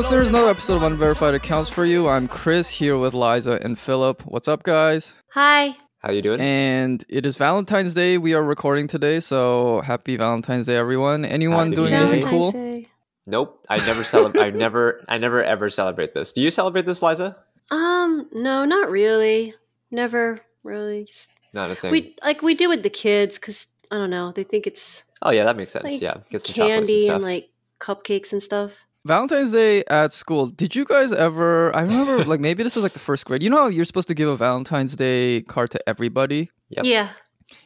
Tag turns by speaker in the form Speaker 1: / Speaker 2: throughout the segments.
Speaker 1: Welcome, listeners. Another episode of Unverified Accounts for you. I'm Chris here with Liza and Philip. What's up, guys?
Speaker 2: Hi.
Speaker 3: How you doing?
Speaker 1: And it is Valentine's Day. We are recording today, so happy Valentine's Day, everyone. Anyone
Speaker 3: Happy
Speaker 1: doing anything cool?
Speaker 2: Day.
Speaker 3: nope. I never celebrate. I never. I never ever celebrate this. Do you celebrate this, Liza?
Speaker 2: Um, no, not really. Never really. Just,
Speaker 3: Not a thing.
Speaker 2: we like we do with the kids because I don't know. They think it's
Speaker 3: oh yeah, that makes sense.
Speaker 2: like
Speaker 3: yeah, get some chocolates and
Speaker 2: candy and like cupcakes and stuff.
Speaker 1: Valentine's Day at school. Did you guys ever? I remember, like maybe this is like the first grade. You know how you're supposed to give a Valentine's Day card to everybody,
Speaker 3: Yep.
Speaker 2: Yeah.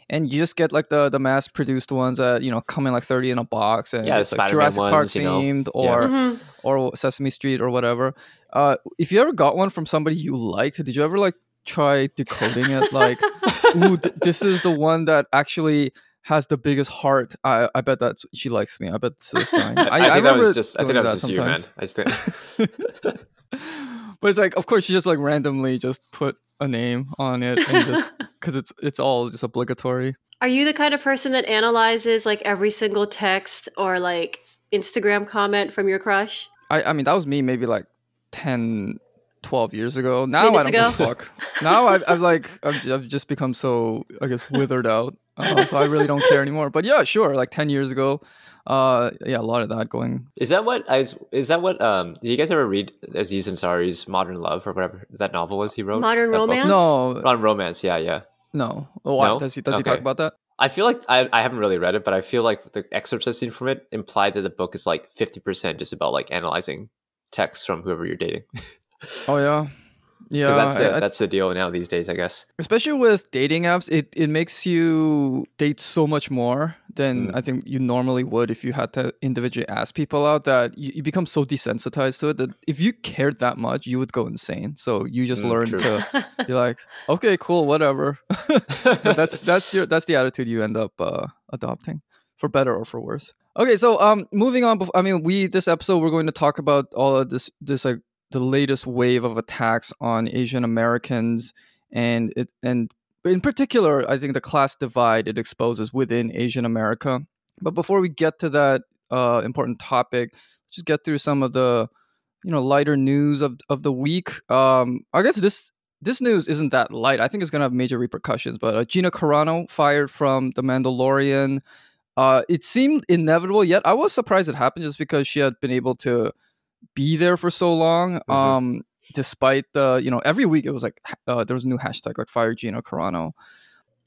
Speaker 1: and you just get like the the mass produced ones that you know come in like thirty in a box, and
Speaker 3: Yeah,
Speaker 1: it's like
Speaker 3: Spider-Man
Speaker 1: Jurassic Park
Speaker 3: ones, you know.
Speaker 1: themed
Speaker 3: Yeah.
Speaker 1: or
Speaker 2: Mhm.
Speaker 1: or Sesame Street or whatever. Uh, if you ever got one from somebody you liked, did you ever like try decoding it? Like, ooh, th- this is the one that actually has the biggest heart. I I bet that she likes me. I bet this is a sign. I,
Speaker 3: I, think that was just. I think that was just you, man. I just think.
Speaker 1: but it's like, of course, she just like randomly just put a name on it and just because it's it's all just obligatory.
Speaker 2: Are you the kind of person that analyzes like every single text or like Instagram comment from your crush?
Speaker 1: I I mean, that was me maybe like 10, 12 years ago. Now
Speaker 2: Minutes
Speaker 1: I don't give a fuck. now I've, I've like I've, I've just become so I guess withered out. Uh, so I really don't care anymore. But yeah, sure. Like ten years ago, uh, yeah, a lot of that going.
Speaker 3: Is that what I? Is that what? Um, did you guys ever read Aziz Ansari's Modern Love or whatever that novel was he wrote?
Speaker 2: Modern
Speaker 3: That book?
Speaker 2: Romance?
Speaker 1: No,
Speaker 3: Modern Romance. Yeah, yeah.
Speaker 1: no. Oh, Why
Speaker 3: No?
Speaker 1: does he does he talk about that?
Speaker 3: I feel like I, I haven't really read it, but I feel like the excerpts I've seen from it imply that the book is like fifty percent just about like analyzing texts from whoever you're dating.
Speaker 1: Oh yeah, yeah.
Speaker 3: that's the
Speaker 1: I-
Speaker 3: that's the deal now these days, I guess.
Speaker 1: especially with dating apps, it, it makes you date so much more than
Speaker 3: Mm.
Speaker 1: I think you normally would if you had to individually ask people out that you, you become so desensitized to it that if you cared that much, you would go insane. So you just
Speaker 3: Mm,
Speaker 1: learn
Speaker 3: true.
Speaker 1: to be like, okay, cool, whatever. That's that's your that's the attitude you end up uh, adopting for better or for worse. Okay, so um, moving on. I mean, we this episode we're going to talk about all of this this like the latest wave of attacks on Asian Americans and it and in particular, I think the class divide it exposes within Asian America. But before we get to that uh, important topic, let's just get through some of the you know lighter news of of the week. Um, I guess this this news isn't that light. I think it's gonna have major repercussions. But uh, Gina Carano fired from The Mandalorian. Uh, it seemed inevitable, yet I was surprised it happened just because she had been able to be there for so long.
Speaker 3: Mhm.
Speaker 1: Um, despite the you know every week it was like uh, there was a new hashtag like fire Gina Carano.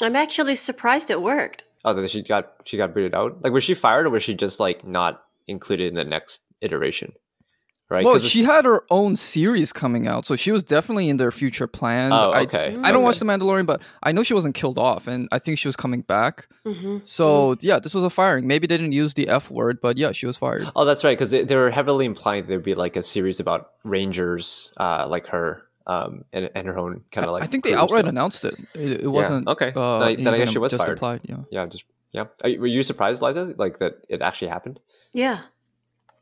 Speaker 2: I'm actually surprised it worked.
Speaker 3: Oh, that she got she got booted out. Like, was she fired or was she just like not included in the next iteration? Right.
Speaker 1: well,
Speaker 3: 'Cause
Speaker 1: she had her own series coming out, so she was definitely in their future plans.
Speaker 3: Oh,
Speaker 1: I,
Speaker 3: okay.
Speaker 1: I don't watch The Mandalorian, but I know she wasn't killed off, and I think she was coming back.
Speaker 2: hmm
Speaker 1: So yeah, this was a firing. Maybe they didn't use the F word, but yeah, she was fired.
Speaker 3: Oh, that's right. Because they, they were heavily implying there'd be like a series about Rangers, uh, like her, um, and, and her own kind of like.
Speaker 1: I think they
Speaker 3: crew,
Speaker 1: outright
Speaker 3: so-
Speaker 1: announced it. It, it wasn't
Speaker 3: Okay.
Speaker 1: Uh,
Speaker 3: Then I- then I guess she was
Speaker 1: just
Speaker 3: fired.
Speaker 1: applied. Yeah.
Speaker 3: Yeah, just yeah. Are were you surprised, Liza, like that it actually happened?
Speaker 2: Yeah.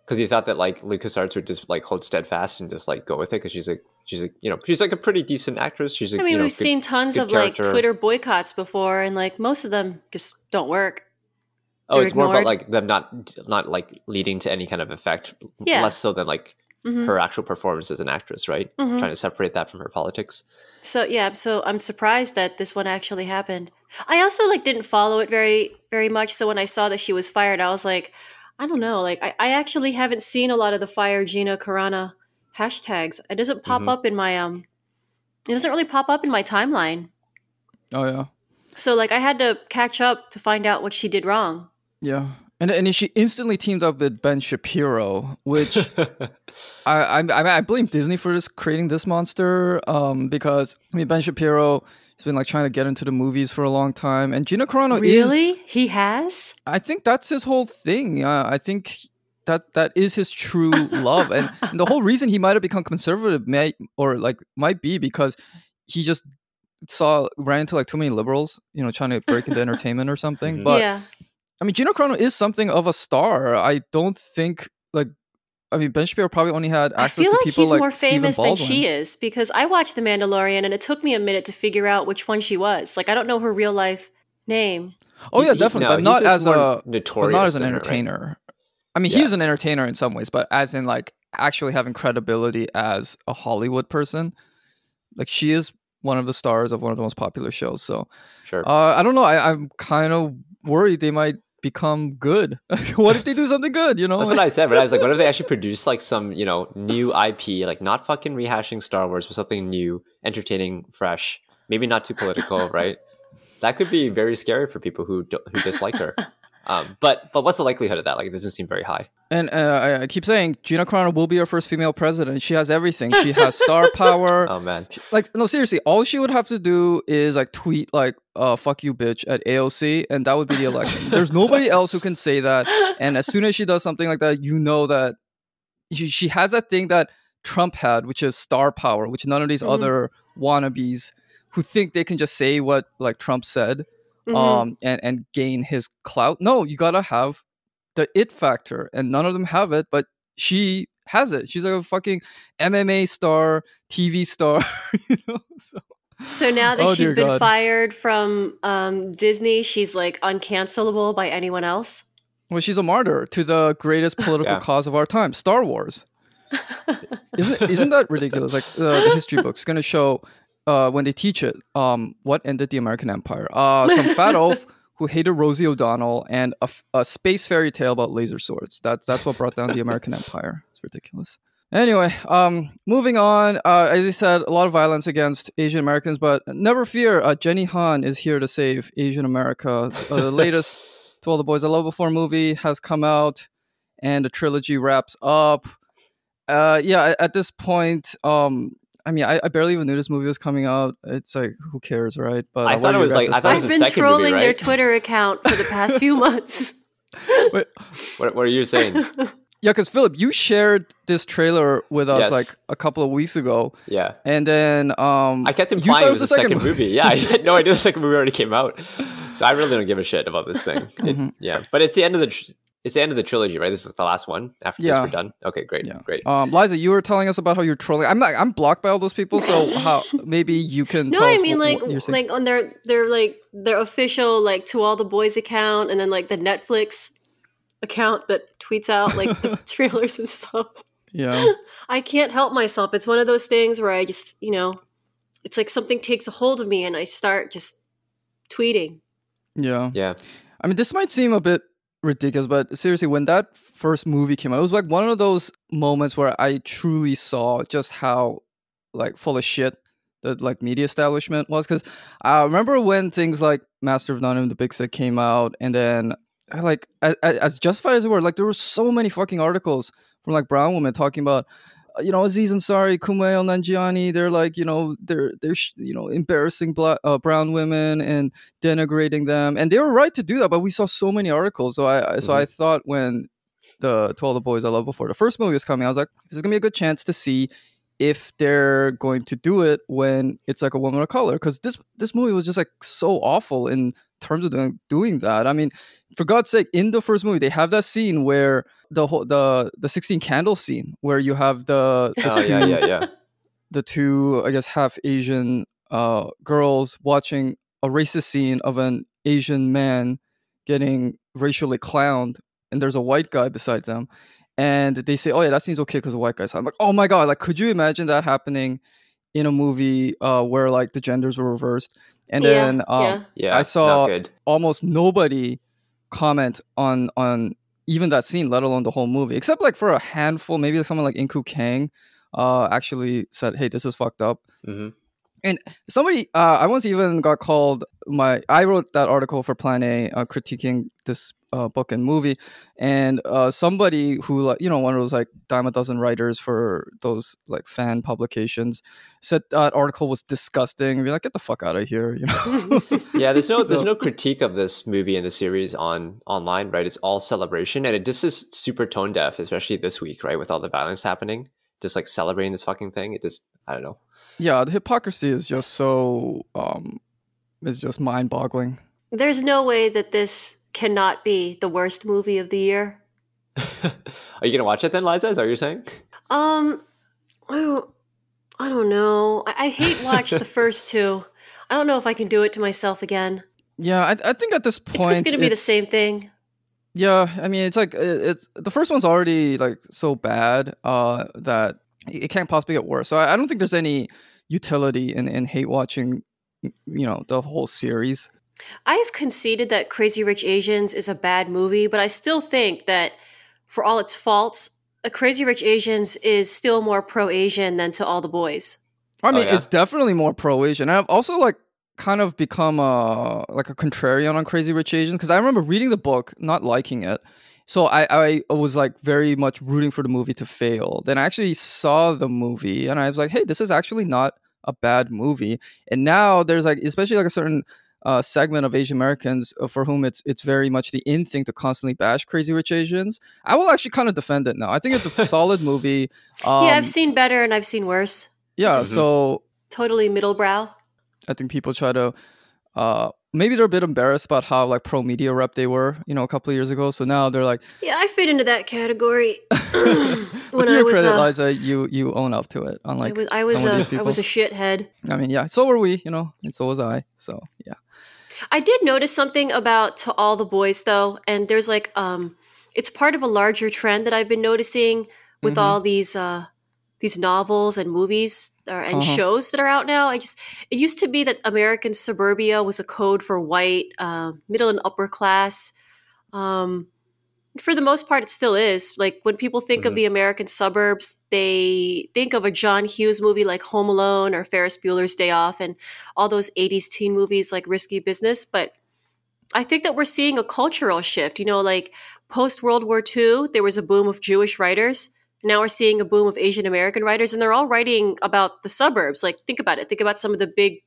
Speaker 3: Because he thought that like LucasArts would just like hold steadfast and just like go with it because she's like she's like you know she's like a pretty decent actress. She's like
Speaker 2: I mean,
Speaker 3: you know,
Speaker 2: we've
Speaker 3: good-
Speaker 2: seen tons of like. Twitter boycotts before, and like most of them just don't work.
Speaker 3: Oh,
Speaker 2: they're
Speaker 3: it's more about like them not not like leading to any kind of effect.
Speaker 2: Yeah.
Speaker 3: Less so than like
Speaker 2: Mhm.
Speaker 3: her actual performance as an actress, right?
Speaker 2: Mhm.
Speaker 3: Trying to separate that from her politics.
Speaker 2: So yeah, so I'm surprised that this one actually happened. I also like didn't follow it very very much. So when I saw that she was fired, I was like, I don't know. Like I, I actually haven't seen a lot of the fire Gina Carano hashtags. It doesn't pop
Speaker 3: Mhm.
Speaker 2: up in my um. It doesn't really pop up in my timeline.
Speaker 1: Oh yeah.
Speaker 2: So like I had to catch up to find out what she did wrong.
Speaker 1: Yeah. And and she instantly teamed up with Ben Shapiro, which I, I I blame Disney for this creating this monster. Um, because I mean Ben Shapiro has been like trying to get into the movies for a long time, and Gina Carano is.
Speaker 2: really? He has?
Speaker 1: I think that's his whole thing. Uh, I think that that is his true love, and, and the whole reason he might have become conservative may or like might be because he just saw ran into like too many liberals, you know, trying to break into entertainment or something.
Speaker 3: Mhm.
Speaker 1: But
Speaker 2: yeah.
Speaker 1: I mean, Gina Carano is something of a star. I don't think like. I mean, Ben Shapiro probably only had
Speaker 2: I
Speaker 1: access
Speaker 2: feel
Speaker 1: to
Speaker 2: like
Speaker 1: people
Speaker 2: he's
Speaker 1: like
Speaker 2: more
Speaker 1: Stephen
Speaker 2: famous than she is because I watched The Mandalorian and it took me a minute to figure out which one she was. Like I don't know her real life name.
Speaker 1: Oh
Speaker 3: He-
Speaker 1: yeah,
Speaker 3: he-
Speaker 1: definitely,
Speaker 3: no,
Speaker 1: but not as
Speaker 3: more
Speaker 1: a but
Speaker 3: notorious
Speaker 1: not as an
Speaker 3: than her, right?
Speaker 1: entertainer. I mean,
Speaker 3: Yeah.
Speaker 1: he's an entertainer in some ways, but as in like actually having credibility as a Hollywood person, like she is one of the stars of one of the most popular shows. So
Speaker 3: Sure.
Speaker 1: uh, I don't know. I, I'm kind of worried they might become good. what if they do something good? You know?
Speaker 3: That's what I said, but I was like, what if they actually produce like some, you know, new IP, like not fucking rehashing Star Wars, but something new, entertaining, fresh, maybe not too political, right? That could be very scary for people who do, who dislike her. Um, but but what's the likelihood of that? Like, it doesn't seem very high.
Speaker 1: And uh, I, I keep saying Gina Carano will be our first female president. She has everything. She has star power.
Speaker 3: Oh man,
Speaker 1: like no seriously all she would have to do is like tweet like uh fuck you bitch at aoc and that would be the election there's nobody else who can say that and as soon as she does something like that you know that she, she has that thing that trump had which is star power which none of these
Speaker 2: Mhm.
Speaker 1: other wannabes who think they can just say what like trump said
Speaker 2: Mhm.
Speaker 1: um and and gain his clout no you gotta have the it factor and none of them have it but she has it she's like a fucking mma star tv star you know so
Speaker 2: so now that
Speaker 1: Oh,
Speaker 2: she's
Speaker 1: dear
Speaker 2: been
Speaker 1: God.
Speaker 2: fired from um, Disney, she's like uncancelable by anyone else.
Speaker 1: well she's a martyr to the greatest political
Speaker 3: Yeah.
Speaker 1: cause of our time star wars isn't isn't that ridiculous like uh, the history book's gonna show uh when they teach it um what ended the american empire? Uh some fat oaf who hated rosie o'donnell and a space fairy tale about laser swords. That's that's what brought down the american empire. It's ridiculous. Anyway um moving on uh as i said a lot of violence against asian americans but never fear uh, jenny han is here to save asian america. Uh, the latest to all the boys i love before movie has come out and the trilogy wraps up. Uh yeah at- at this point um i mean I, I barely even knew this movie was coming out it's like who cares right but
Speaker 3: I,
Speaker 1: I
Speaker 3: thought it was like I thought
Speaker 2: I've
Speaker 3: the
Speaker 2: been
Speaker 3: second movie,
Speaker 2: trolling their? Twitter account for the past few months.
Speaker 1: Wait,
Speaker 3: what, what are you saying?
Speaker 1: yeah because philip you shared this trailer with us
Speaker 3: Yes.
Speaker 1: like a couple of weeks ago
Speaker 3: Yeah,
Speaker 1: and then um
Speaker 3: I kept
Speaker 1: you
Speaker 3: implying
Speaker 1: thought
Speaker 3: it was the second movie. Yeah, I had no idea the second movie already came out, so I really don't give a shit about this thing. It-
Speaker 1: Mhm.
Speaker 3: Yeah, but it's the end of the tr- it's the end of the trilogy, right? This is the last one. After
Speaker 1: Yeah.
Speaker 3: this, we're done. Okay, great,
Speaker 1: Yeah.
Speaker 3: great.
Speaker 1: um liza you were telling us about how you're trolling i'm not, i'm blocked by all those people so how maybe you can
Speaker 2: No,
Speaker 1: tell
Speaker 2: I
Speaker 1: us
Speaker 2: mean
Speaker 1: wh-
Speaker 2: like
Speaker 1: what
Speaker 2: like on their their like their official like to all the boys account, and then like the Netflix account that tweets out like the trailers and stuff.
Speaker 1: yeah
Speaker 2: I can't help myself. It's one of those things where I just you know, it's like something takes a hold of me, and I start just tweeting.
Speaker 1: yeah
Speaker 3: Yeah,
Speaker 1: I mean, this might seem a bit ridiculous, but seriously, when that first movie came out, it was like one of those moments where I truly saw just how like full of shit the like media establishment was. Because I remember when things like Master of None and The Big Sick came out, and then like as, as justified as it were, like there were so many fucking articles from like brown women talking about. You know, Aziz Ansari, Kumail Nanjiani, they're like, you know, they're they're sh- you know embarrassing black uh, brown women and denigrating them, and they were right to do that. But we saw so many articles, so I I so I thought when the To All the Boys I Love Before the first movie was coming, I was like, this is gonna be a good chance to see if they're going to do it when it's like a woman of color, because this this movie was just like so awful in terms of doing doing that. I mean, for God's sake, in the first movie, they have that scene where the whole the the sixteen candles scene where you have the the
Speaker 3: oh yeah,
Speaker 1: two-
Speaker 3: yeah, yeah.
Speaker 1: the two, I guess, half Asian uh, girls watching a racist scene of an Asian man getting racially clowned, and there's a white guy beside them, and they say, "Oh yeah, that seems okay because the white guy's." I'm like, "Oh my god!" Like, could you imagine that happening in a movie uh, where like the genders were reversed? And
Speaker 2: Yeah,
Speaker 1: then um,
Speaker 2: yeah.
Speaker 3: Yeah,
Speaker 1: I saw- almost nobody comment on on even that scene, let alone the whole movie, except like for a handful, maybe someone like Inkoo Kang uh, actually said, "Hey, this is fucked up."
Speaker 3: hmm And
Speaker 1: Somebody, uh, I once even got called my. I wrote that article for Plan A, uh, critiquing this uh, book and movie, and uh, somebody who, like, you know, one of those like dime a dozen writers for those like fan publications, said that article was disgusting. Be like, get the fuck out of here, you know.
Speaker 3: Yeah, there's no there's no critique of this movie and the series on online, right? It's all celebration, and it just is super tone deaf, especially this week, right, with all the violence happening. Just like celebrating this fucking thing, it just I don't know.
Speaker 1: yeah, the hypocrisy is just so um, is just mind boggling.
Speaker 2: There's no way that this cannot be the worst movie of the year.
Speaker 3: Are you gonna watch it then, Liza? Is that what you're saying?
Speaker 2: Um, I don't, I don't know. I, I hate watch the first two. I don't know if I can do it to myself again.
Speaker 1: Yeah, I, I think at this point It's
Speaker 2: just going to be the same thing.
Speaker 1: Yeah, I mean, it's like it- it's the first one's already like so bad uh, that it can't possibly get worse. So I, I don't think there's any utility in in hate watching, you know, the whole series.
Speaker 2: I have conceded that Crazy Rich Asians is a bad movie, but I still think that for all its faults, a Crazy Rich Asians is still more pro Asian than to all the boys.
Speaker 1: I mean, oh,
Speaker 3: yeah?
Speaker 1: it's definitely more pro Asian. I've also like kind of become a like a contrarian on Crazy Rich Asians because I remember reading the book, not liking it. So I, I was like very much rooting for the movie to fail. Then I actually saw the movie and I was like, hey, this is actually not a bad movie. And now there's like, especially like a certain uh, segment of Asian Americans uh, for whom it's it's very much the in thing to constantly bash Crazy Rich Asians. I will actually kind of defend it now. I think it's a solid movie. Um,
Speaker 2: yeah, I've seen better and I've seen worse.
Speaker 1: yeah. So
Speaker 2: Totally middle brow.
Speaker 1: I think people try to uh maybe they're a bit embarrassed about how like pro media rep they were, you know, a couple of years ago. So now they're like
Speaker 2: Yeah, I fit into that category.
Speaker 1: but
Speaker 2: when
Speaker 1: to
Speaker 2: I
Speaker 1: your
Speaker 2: was,
Speaker 1: credit,
Speaker 2: uh,
Speaker 1: Liza, you you own up to it.
Speaker 2: I
Speaker 1: Unlike
Speaker 2: was I was
Speaker 1: some of
Speaker 2: a
Speaker 1: these
Speaker 2: I was a shithead.
Speaker 1: I mean, yeah, so were we, you know, and so was I. So yeah.
Speaker 2: I did notice something about to all the boys though, and there's like um it's part of a larger trend that I've been noticing with
Speaker 1: Mhm.
Speaker 2: all these uh these novels and movies or, and
Speaker 1: Uh-huh.
Speaker 2: shows that are out now. I just it used to be that American suburbia was a code for white, uh, middle and upper class. Um for the most part it still is. Like when people think of
Speaker 3: Mhm.
Speaker 2: the American suburbs, they think of a John Hughes movie like Home Alone or Ferris Bueller's Day Off and all those 80s teen movies like Risky Business, but I think that we're seeing a cultural shift. You know, like post World War II, there was a boom of Jewish writers. Now we're seeing a boom of Asian American writers, and they're all writing about the suburbs. Like, think about it. Think about some of the big,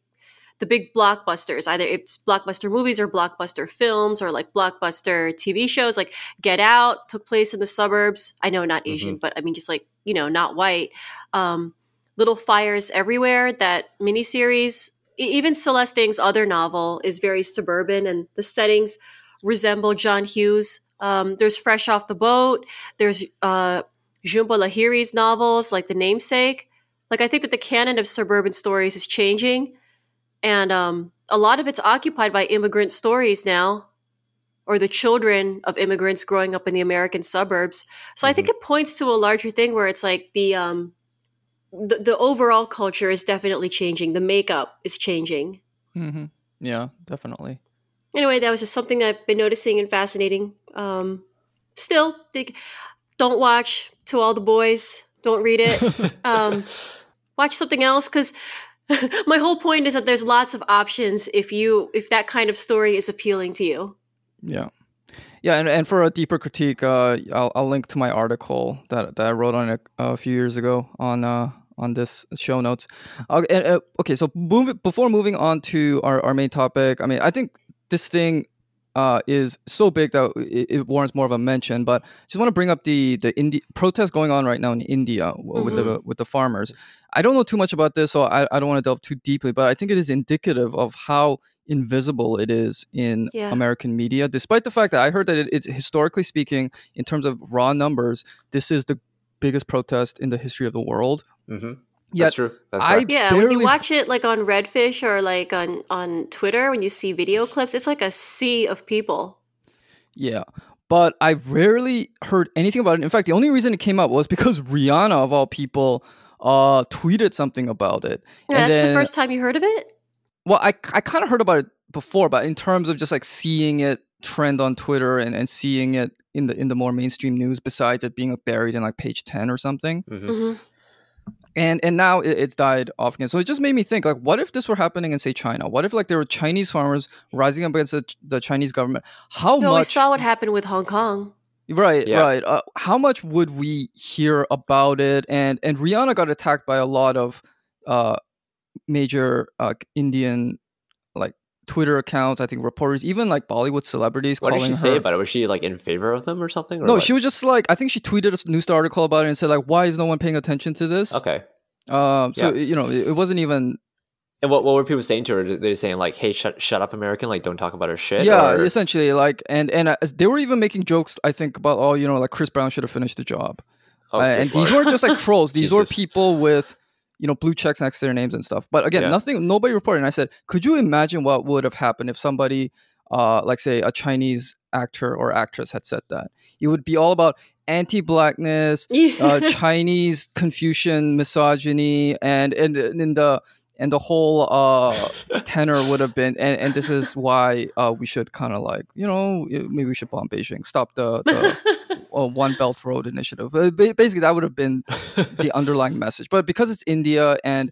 Speaker 2: the big blockbusters. Either it's blockbuster movies or blockbuster films, or like blockbuster TV shows. Like Get Out took place in the suburbs. I know not Asian, but I mean just like you know, not white. Um, Little Fires Everywhere, that miniseries, even Celeste Ng's other novel is very suburban, and the settings resemble John Hughes. Um, there's Fresh Off the Boat. There's uh, Jhumpa Lahiri's novels, like The Namesake. Like I think that the canon of suburban stories is changing, and um, a lot of it's occupied by immigrant stories now, or the children of immigrants growing up in the American suburbs. So I think it points to a larger thing where it's like the um, the, the overall culture is definitely changing. The makeup is changing.
Speaker 1: hmm Yeah, definitely.
Speaker 2: Anyway, that was just something I've been noticing and fascinating. Um, still, think, don't watch To All the Boys. Don't read it. um, watch something else because my whole point is that there's lots of options if you if that kind of story is appealing to you.
Speaker 1: Yeah. Yeah, and, and for a deeper critique, uh, I'll, I'll link to my article that, that I wrote on it a few years ago on uh, on this show notes. Uh, and, uh, okay, so move, before moving on to our, our main topic, I mean, I think this thing uh, is so big that it, it warrants more of a mention. But I just want to bring up the the Indi- protest going on right now in India w with the with the farmers. I don't know too much about this, so I, I don't want to delve too deeply. But I think it is indicative of how invisible it is in
Speaker 2: Yeah.
Speaker 1: American media, despite the fact that I heard that it, it's historically speaking, in terms of raw numbers, this is the biggest protest in the history of the world.
Speaker 3: hmm
Speaker 1: Yet
Speaker 3: That's true. That's
Speaker 1: I
Speaker 3: correct.
Speaker 2: Yeah, when you watch it like on Redfish or like on on Twitter, when you see video clips, it's like a sea of people.
Speaker 1: Yeah. But I rarely heard anything about it. In fact, the only reason it came up was because Rihanna, of all people, uh, tweeted something about it.
Speaker 2: Yeah,
Speaker 1: And
Speaker 2: that's
Speaker 1: then-
Speaker 2: the first time you heard of it.
Speaker 1: Well, I, I kind of heard about it before, but in terms of just like seeing it trend on Twitter and, and seeing it in the in the more mainstream news, besides it being buried in like page ten or something,
Speaker 3: Mhm.
Speaker 2: hmm
Speaker 1: and and now it, it's died off again. So it just made me think like, what if this were happening in say China? What if like there were Chinese farmers rising up against the, the Chinese government? How
Speaker 2: No, we saw what happened with Hong Kong.
Speaker 1: Right,
Speaker 3: Yeah.
Speaker 1: right. Uh, how much would we hear about it? And and Rihanna got attacked by a lot of uh, major uh, Indian like Twitter accounts. I think reporters, even like Bollywood celebrities,
Speaker 3: What did she say about it? Was she like in favor of them or something? Or
Speaker 1: no,
Speaker 3: what?
Speaker 1: she was just like I think she tweeted a news article about it and said like, "Why is no one paying attention to this?"
Speaker 3: Okay.
Speaker 1: Um, so
Speaker 3: Yeah.
Speaker 1: you know, it, wasn't even.
Speaker 3: And what, what were people saying to her? They're saying like, "Hey, shut shut up, American! Like, don't talk about her shit."
Speaker 1: Yeah,
Speaker 3: or-
Speaker 1: essentially, like, and and uh, they were even making jokes. I think about oh, you know, like Chris Brown should have finished the job.
Speaker 3: Oh,
Speaker 1: Uh, and these weren't just like trolls; these were people with, you know, blue checks next to their names and stuff. But again,
Speaker 3: Yeah.
Speaker 1: nothing, nobody reported. And I said, could you imagine what would have happened if somebody uh, like say a Chinese actor or actress had said that. It would be all about anti-blackness, uh, Chinese Confucian misogyny, and and in the and the whole uh, tenor would have been, and, and this is why uh, we should kind of like, you know, maybe we should bomb Beijing, stop the, the One Belt Road Initiative. Uh, basically, that would have been the underlying message. But because it's India and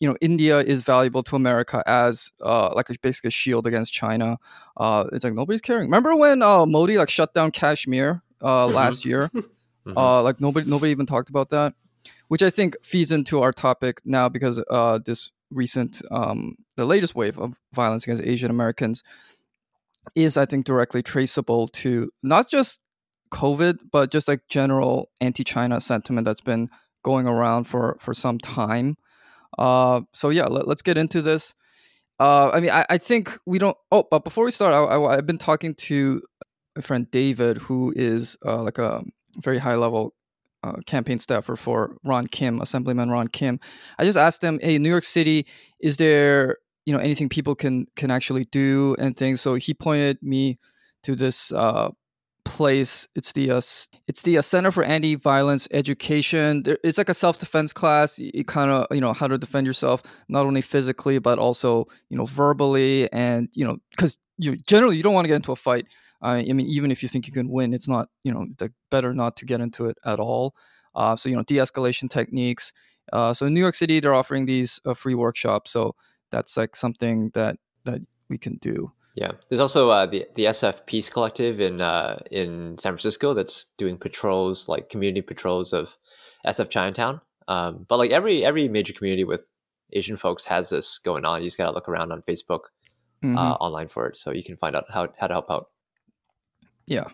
Speaker 1: you know India is valuable to America as uh, like a basically a shield against China. Uh, it's like nobody's caring. Remember when uh, Modi like shut down Kashmir uh, mm-hmm. last year? mm-hmm. uh, like nobody nobody even talked about that, which I think feeds into our topic now because uh, this recent um, the latest wave of violence against Asian Americans is I think directly traceable to not just COVID but just like general anti-China sentiment that's been going around for for some time. Uh, so yeah, let, us get into this. Uh, I mean, I, I think we don't. Oh, but before we start, I, have been talking to my friend David, who is uh, like a very high level uh, campaign staffer for Ron Kim, Assemblyman Ron Kim. I just asked him, "Hey, New York City, is there you know anything people can can actually do and things?" So he pointed me to this uh, place. It's the uh, it's the uh, Center for Anti-Violence Education. It's like a self-defense class. You kind of you know how to defend yourself not only physically but also you know verbally and you know because you generally you don't want to get into a fight. Uh, I mean, even if you think you can win, it's not you know the, better not to get into it at all. Uh, so you know de-escalation techniques. Uh, so in New York City, they're offering these uh, free workshops. So that's like something that that we can do.
Speaker 3: Yeah, there's also uh, the the SF Peace Collective in uh, in San Francisco that's doing patrols, like community patrols of SF Chinatown. Um, but like every every major community with Asian folks has this going on. You just gotta look around on Facebook, uh, mm-hmm. uh, online for it, so you can find out how how to help out.
Speaker 1: Yeah.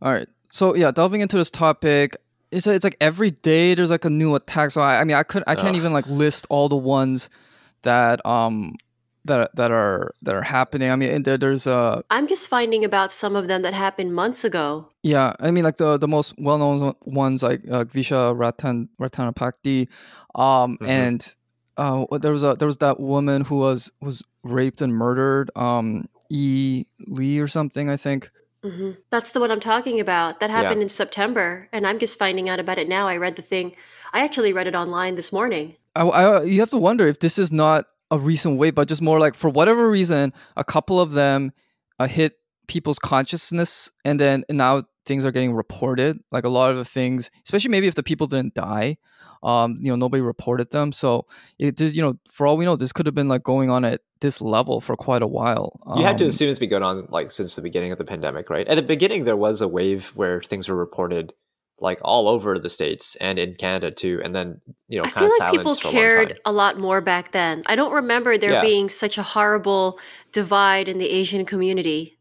Speaker 1: All right. So yeah, delving into this topic, it's it's like every day there's like a new attack. So I, I mean, I could I can't Ugh. even like list all the ones that um that that are that are happening. I mean, there, there's a.
Speaker 2: I'm just finding about some of them that happened months ago.
Speaker 1: Yeah, I mean, like the the most well known ones like uh, Vicha Ratan Ratanapakdee, um, mm-hmm. and uh, there was a there was that woman who was was raped and murdered, um, E Lee or something, I think.
Speaker 2: Mm-hmm. That's the one I'm talking about. That happened yeah. in September, and I'm just finding out about it now. I read the thing. I actually read it online this morning.
Speaker 1: I, I, you have to wonder if this is not a recent way, but just more like for whatever reason, a couple of them uh, hit people's consciousness, and then and now things are getting reported. Like a lot of the things, especially maybe if the people didn't die, um, you know, nobody reported them. So it just, you know, for all we know, this could have been like going on at this level for quite a while.
Speaker 3: Um, you had to assume it's been going on like since the beginning of the pandemic, right? At the beginning, there was a wave where things were reported like all over the states and in Canada too. And then you know, I feel like people cared
Speaker 2: a, a, lot more back then. I don't remember there yeah. being such a horrible divide in the Asian community.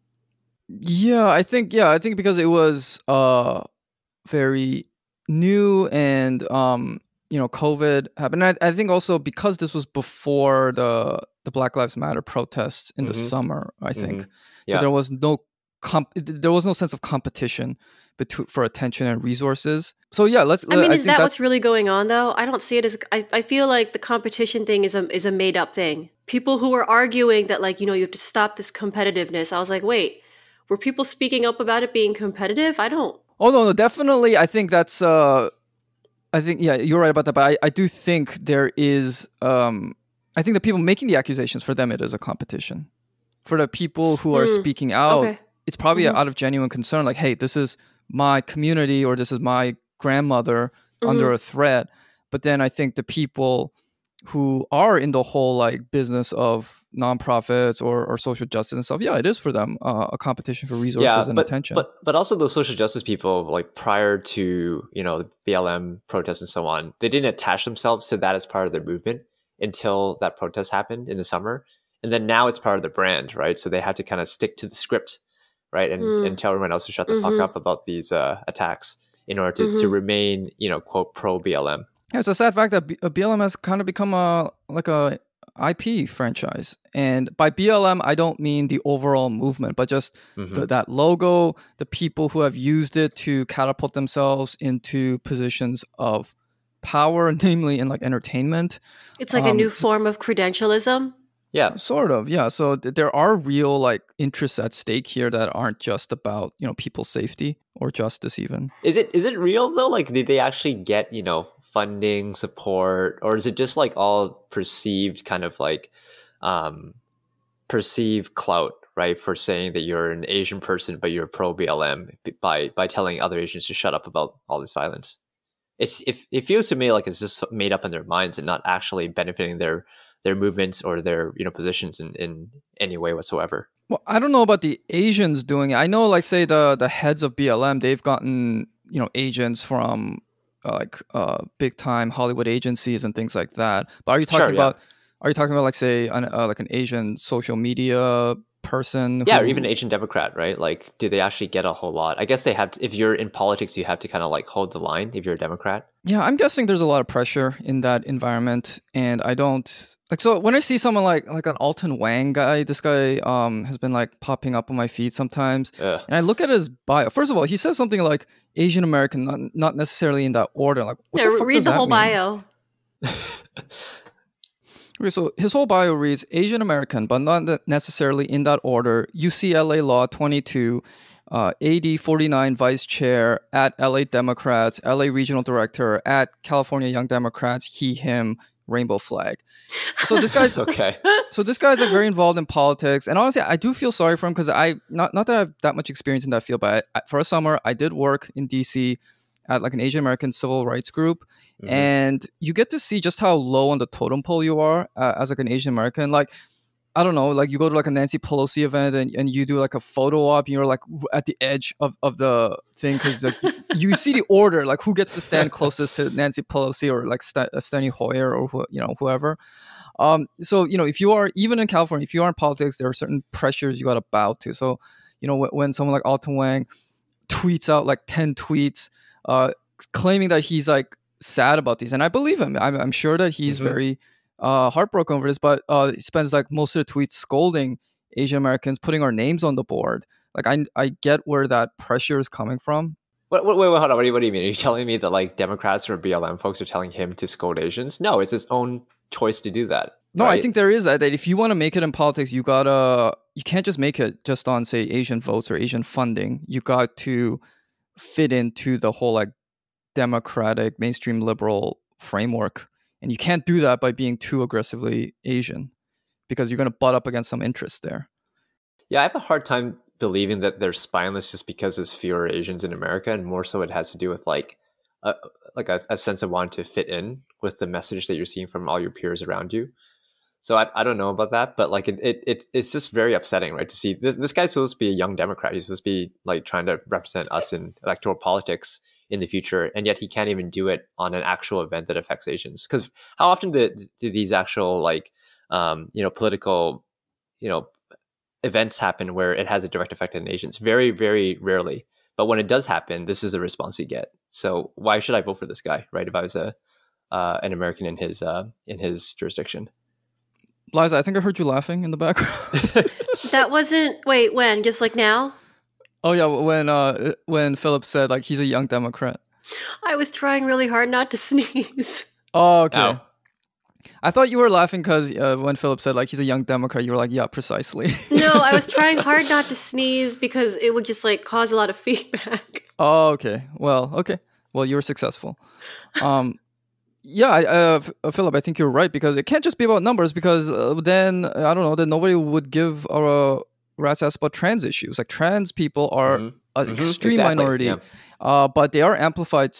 Speaker 1: Yeah, I think yeah, I think because it was uh very new and um you know COVID happened. I, I think also because this was before the the Black Lives Matter protests in mm-hmm. the summer. I think mm-hmm. yeah. so. There was no comp- there was no sense of competition between for attention and resources. So yeah, let's.
Speaker 2: I mean, I is that what's really going on though? I don't see it as. I, I feel like the competition thing is a is a made up thing. People who were arguing that like you know you have to stop this competitiveness. I was like, wait, were people speaking up about it being competitive? I don't.
Speaker 1: Oh no, no, definitely. I think that's. uh I think yeah, you're right about that. But I, I do think there is. um I think the people making the accusations for them it is a competition. For the people who are mm. speaking out, okay. it's probably mm-hmm. out of genuine concern. Like, hey, this is my community or this is my grandmother mm-hmm. under a threat. But then I think the people who are in the whole like business of nonprofits or, or social justice and stuff, yeah, it is for them uh, a competition for resources yeah, and
Speaker 3: but,
Speaker 1: attention.
Speaker 3: But but also those social justice people, like prior to you know the BLM protests and so on, they didn't attach themselves to that as part of their movement until that protest happened in the summer, and then now it's part of the brand, right? So they had to kind of stick to the script right? And mm. and tell everyone else to shut the mm-hmm. fuck up about these uh, attacks in order to, mm-hmm. to remain, you know, quote pro BLM.
Speaker 1: Yeah, it's a sad fact that B- BLM has kind of become a like a IP franchise. And by BLM, I don't mean the overall movement, but just mm-hmm. the, that logo, the people who have used it to catapult themselves into positions of power, namely in like entertainment.
Speaker 2: It's like um, a new form of credentialism.
Speaker 3: Yeah.
Speaker 1: Sort of, yeah. So th- there are real like interests at stake here that aren't just about you know people's safety or justice even.
Speaker 3: Is it is it real though? Like, did they actually get you know funding, support, or is it just like all perceived kind of like um, perceived clout, right? For saying that you're an Asian person, but you're pro BLM by by telling other Asians to shut up about all this violence. It's it, it feels to me like it's just made up in their minds and not actually benefiting their their movements or their you know positions in, in any way whatsoever.
Speaker 1: Well, I don't know about the Asians doing it. I know, like, say the the heads of BLM, they've gotten you know agents from uh, like uh, big time Hollywood agencies and things like that. But are you talking
Speaker 3: Sure, yeah.
Speaker 1: about? Are you talking about like say an, uh, like an Asian social media person?
Speaker 3: Yeah, or even Asian Democrat, right? Like, do they actually get a whole lot? I guess they have. To, if you're in politics, you have to kind of like hold the line. If you're a Democrat,
Speaker 1: Yeah, I'm guessing there's a lot of pressure in that environment, and I don't like. So when I see someone like like an Alton Wang guy, this guy um has been like popping up on my feed sometimes,
Speaker 3: Ugh.
Speaker 1: and I look at his bio. First of all, he says something like Asian American, not not necessarily in that order. Like, what
Speaker 2: Yeah,
Speaker 1: the fuck
Speaker 2: read
Speaker 1: does
Speaker 2: the
Speaker 1: that
Speaker 2: whole
Speaker 1: mean?
Speaker 2: bio.
Speaker 1: Okay, so his whole bio reads Asian American, but not necessarily in that order. UCLA Law 22, uh, AD 49 Vice Chair at LA Democrats, LA Regional Director at California Young Democrats, he, him, rainbow flag. So this guy's
Speaker 3: okay.
Speaker 1: so this guy's like very involved in politics, and honestly, I do feel sorry for him because I not not that I have that much experience in that field, but I, for a summer I did work in DC at like an Asian American civil rights group,
Speaker 3: Mhm.
Speaker 1: and you get to see just how low on the totem pole you are uh, as like an Asian American. Like I don't know, like you go to like a Nancy Pelosi event and, and you do like a photo op, and you're like at the edge of, of the thing because like you, see the order, like who gets to stand closest to Nancy Pelosi or like St- uh, Steny Hoyer or who, you know whoever. Um, so you know, if you are even in California, if you are in politics, there are certain pressures you got to bow to. So you know, when, when someone like Alton Wang tweets out like ten tweets, uh, claiming that he's like sad about these, and I believe him. I'm, I'm sure that he's
Speaker 3: Mhm.
Speaker 1: very uh, heartbroken over this, but uh, he spends like most of the tweets scolding Asian Americans, putting our names on the board. Like I, I get where that pressure is coming from.
Speaker 3: Wait, wait, wait, hold on. What do, you, what do you mean? Are you telling me that like Democrats or BLM folks are telling him to scold Asians? No, it's his own choice to do that.
Speaker 1: No, I think there is that. that if you want to make it in politics, you gotta you can't just make it just on say Asian votes or Asian funding. You got to fit into the whole like democratic mainstream liberal framework, and you can't do that by being too aggressively Asian because you're gonna butt up against some interest there.
Speaker 3: Yeah, I have a hard time believing that they're spineless just because there's fewer Asians in America, and more so it has to do with like a like a, a sense of wanting to fit in with the message that you're seeing from all your peers around you. So I, I don't know about that, but like it, it, it it's just very upsetting, right? To see this this guy's supposed to be a young Democrat. He's supposed to be like trying to represent us in electoral politics in the future, and yet he can't even do it on an actual event that affects Asians. Because how often do, do these actual like um, you know political you know events happen where it has a direct effect on Asians? Very very rarely. But when it does happen, this is the response you get. So why should I vote for this guy, right? If I was a uh, an American in his uh, in his jurisdiction.
Speaker 1: Liza, I think I heard you laughing in the background.
Speaker 2: That wasn't. Wait, when? Just like now?
Speaker 1: oh yeah, when uh when Philip said like he's a young Democrat.
Speaker 2: I was trying really hard not to sneeze.
Speaker 1: Oh okay.
Speaker 3: Ow.
Speaker 1: I thought you were laughing because uh, when Philip said like he's a young Democrat, you were like, yeah, precisely.
Speaker 2: No, I was trying hard not to sneeze because it would just like cause a lot of feedback.
Speaker 1: Oh, okay. Well, okay. Well, you were successful. Um, yeah, uh, uh, Philip, I think you're right because it can't just be about numbers because uh, then I don't know, then nobody would give a rat's ass about trans issues. Like trans people are
Speaker 3: Mhm.
Speaker 1: an
Speaker 3: Mhm,
Speaker 1: extreme
Speaker 3: exactly,
Speaker 1: minority,
Speaker 3: yeah.
Speaker 1: uh, but they are amplified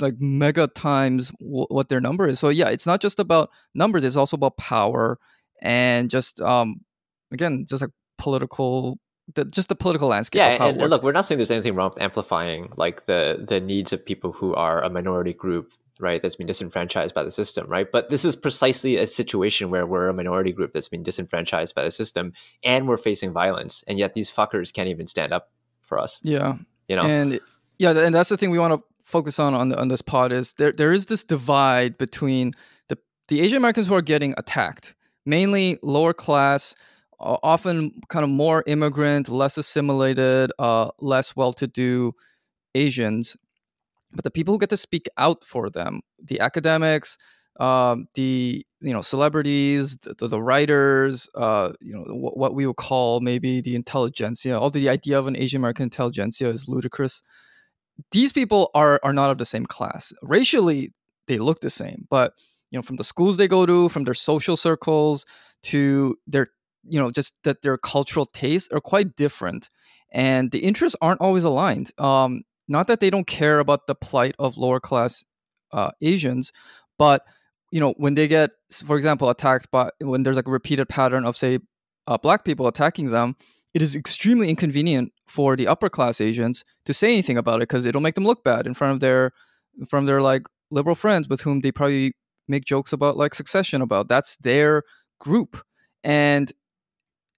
Speaker 1: like mega times w- what their number is. So yeah, it's not just about numbers; it's also about power and just um, again, just like political, the, just the political landscape.
Speaker 3: Yeah,
Speaker 1: of how it
Speaker 3: and, and look, we're not saying there's anything wrong with amplifying like the the needs of people who are a minority group, right? That's been disenfranchised by the system, right? But this is precisely a situation where we're a minority group that's been disenfranchised by the system, and we're facing violence, and yet these fuckers can't even stand up for us.
Speaker 1: yeah.
Speaker 3: You know?
Speaker 1: and yeah and that's the thing we want to focus on on, on this pod is there there is this divide between the the asian americans who are getting attacked mainly lower class uh, often kind of more immigrant less assimilated uh, less well-to-do asians but the people who get to speak out for them the academics um, the you know celebrities, the, the writers, uh, you know what, what we would call maybe the intelligentsia. Although the idea of an Asian American intelligentsia is ludicrous. These people are are not of the same class. Racially, they look the same, but you know from the schools they go to, from their social circles to their you know just that their cultural tastes are quite different, and the interests aren't always aligned. Um, not that they don't care about the plight of lower class uh, Asians, but you know when they get, for example, attacked by when there's like a repeated pattern of say uh, black people attacking them, it is extremely inconvenient for the upper class Asians to say anything about it because it'll make them look bad in front of their from their like liberal friends with whom they probably make jokes about like succession about. That's their group, and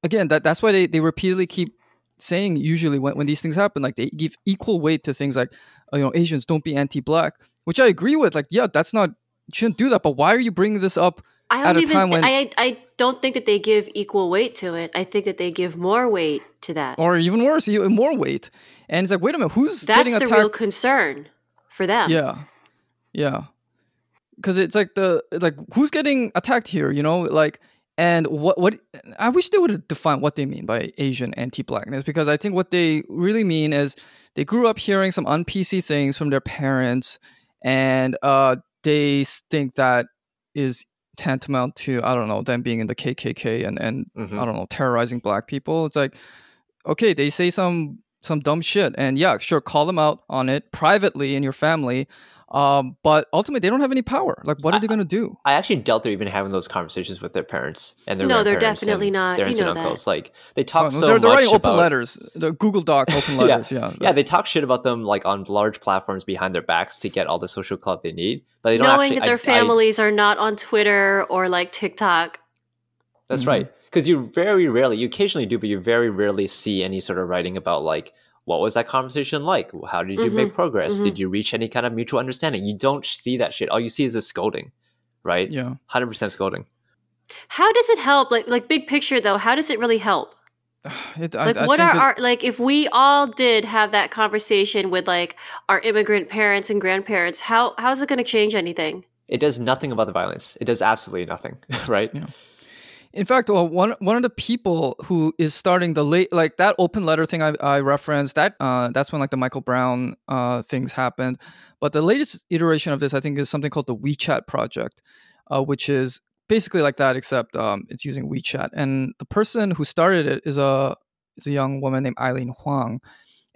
Speaker 1: again, that that's why they they repeatedly keep saying usually when, when these things happen like they give equal weight to things like uh, you know asians don't be anti-black which i agree with like yeah that's not you shouldn't do that but why are you bringing this up
Speaker 2: I
Speaker 1: at
Speaker 2: don't
Speaker 1: a
Speaker 2: even.
Speaker 1: time when
Speaker 2: I I don't think that they give equal weight to it. I think that they give more weight to that.
Speaker 1: or even worse even more weight and it's like wait a minute who's
Speaker 2: That's
Speaker 1: getting
Speaker 2: the
Speaker 1: attacked
Speaker 2: real concern for them.
Speaker 1: yeah yeah because it's like the like who's getting attacked here you know like and what what i wish they would have defined what they mean by asian anti-blackness because i think what they really mean is they grew up hearing some un-pc things from their parents and uh they think that is tantamount to i don't know them being in the kkk and and
Speaker 3: Mhm.
Speaker 1: i don't know terrorizing black people it's like okay they say some some dumb shit and yeah sure call them out on it privately in your family um but ultimately they don't have any power like what are they going to do
Speaker 3: I actually doubt they're even having those conversations with their parents and their
Speaker 2: No, they're definitely not.
Speaker 3: Their
Speaker 2: You
Speaker 3: aunts and
Speaker 2: know that.
Speaker 3: uncles. Like they
Speaker 1: Oh,
Speaker 3: talk
Speaker 1: no,
Speaker 3: so
Speaker 1: they're, they're
Speaker 3: much
Speaker 1: writing open
Speaker 3: about
Speaker 1: letters the google docs open letters yeah
Speaker 3: yeah, they talk shit about them like on large platforms behind their backs to get all the social clout they need, but they don't
Speaker 2: Knowing
Speaker 3: actually.
Speaker 2: that their
Speaker 3: I- I-
Speaker 2: families are not on Twitter or like TikTok.
Speaker 3: That's
Speaker 1: Mhm.
Speaker 3: right. Because you very rarely, you occasionally do, but you very rarely see any sort of writing about like what was that conversation like? How did you make progress?
Speaker 2: mhm.
Speaker 3: Did you reach any kind of mutual understanding? You don't see that shit. All you see is a scolding, right?
Speaker 1: yeah
Speaker 3: Hundred percent scolding.
Speaker 2: How does it help? Like like big picture though, how does it really help?
Speaker 1: It- I-
Speaker 2: Like
Speaker 1: I
Speaker 2: what
Speaker 1: think
Speaker 2: are
Speaker 1: it-
Speaker 2: our like if we all did have that conversation with like our immigrant parents and grandparents, how how's it gonna change anything?
Speaker 3: It does nothing about the violence. It does absolutely nothing, right?
Speaker 1: Yeah. In fact, one one of the people who is starting the late like that open letter thing I, I referenced that uh, that's when like the Michael Brown uh, things happened. But the latest iteration of this, I think, is something called the WeChat project, uh, which is basically like that except um, it's using WeChat. And the person who started it is a is a young woman named Eileen Huang,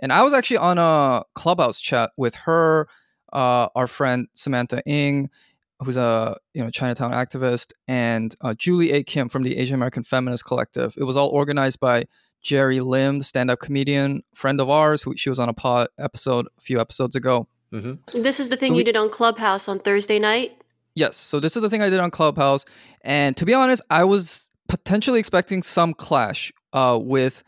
Speaker 1: and I was actually on a Clubhouse chat with her, uh, our friend Samantha Ng, who's a you know Chinatown activist, and uh, Julie Ae Kim from the Asian American Feminist Collective. It was all organized by Jerry Lim, stand-up comedian, friend of ours, who she was on a pod episode a few episodes ago.
Speaker 3: hmm
Speaker 2: This is the thing
Speaker 1: So
Speaker 2: you
Speaker 1: we-
Speaker 2: did on Clubhouse on Thursday night.
Speaker 1: Yes, so this is the thing I did on Clubhouse, and to be honest, I was potentially expecting some clash uh, with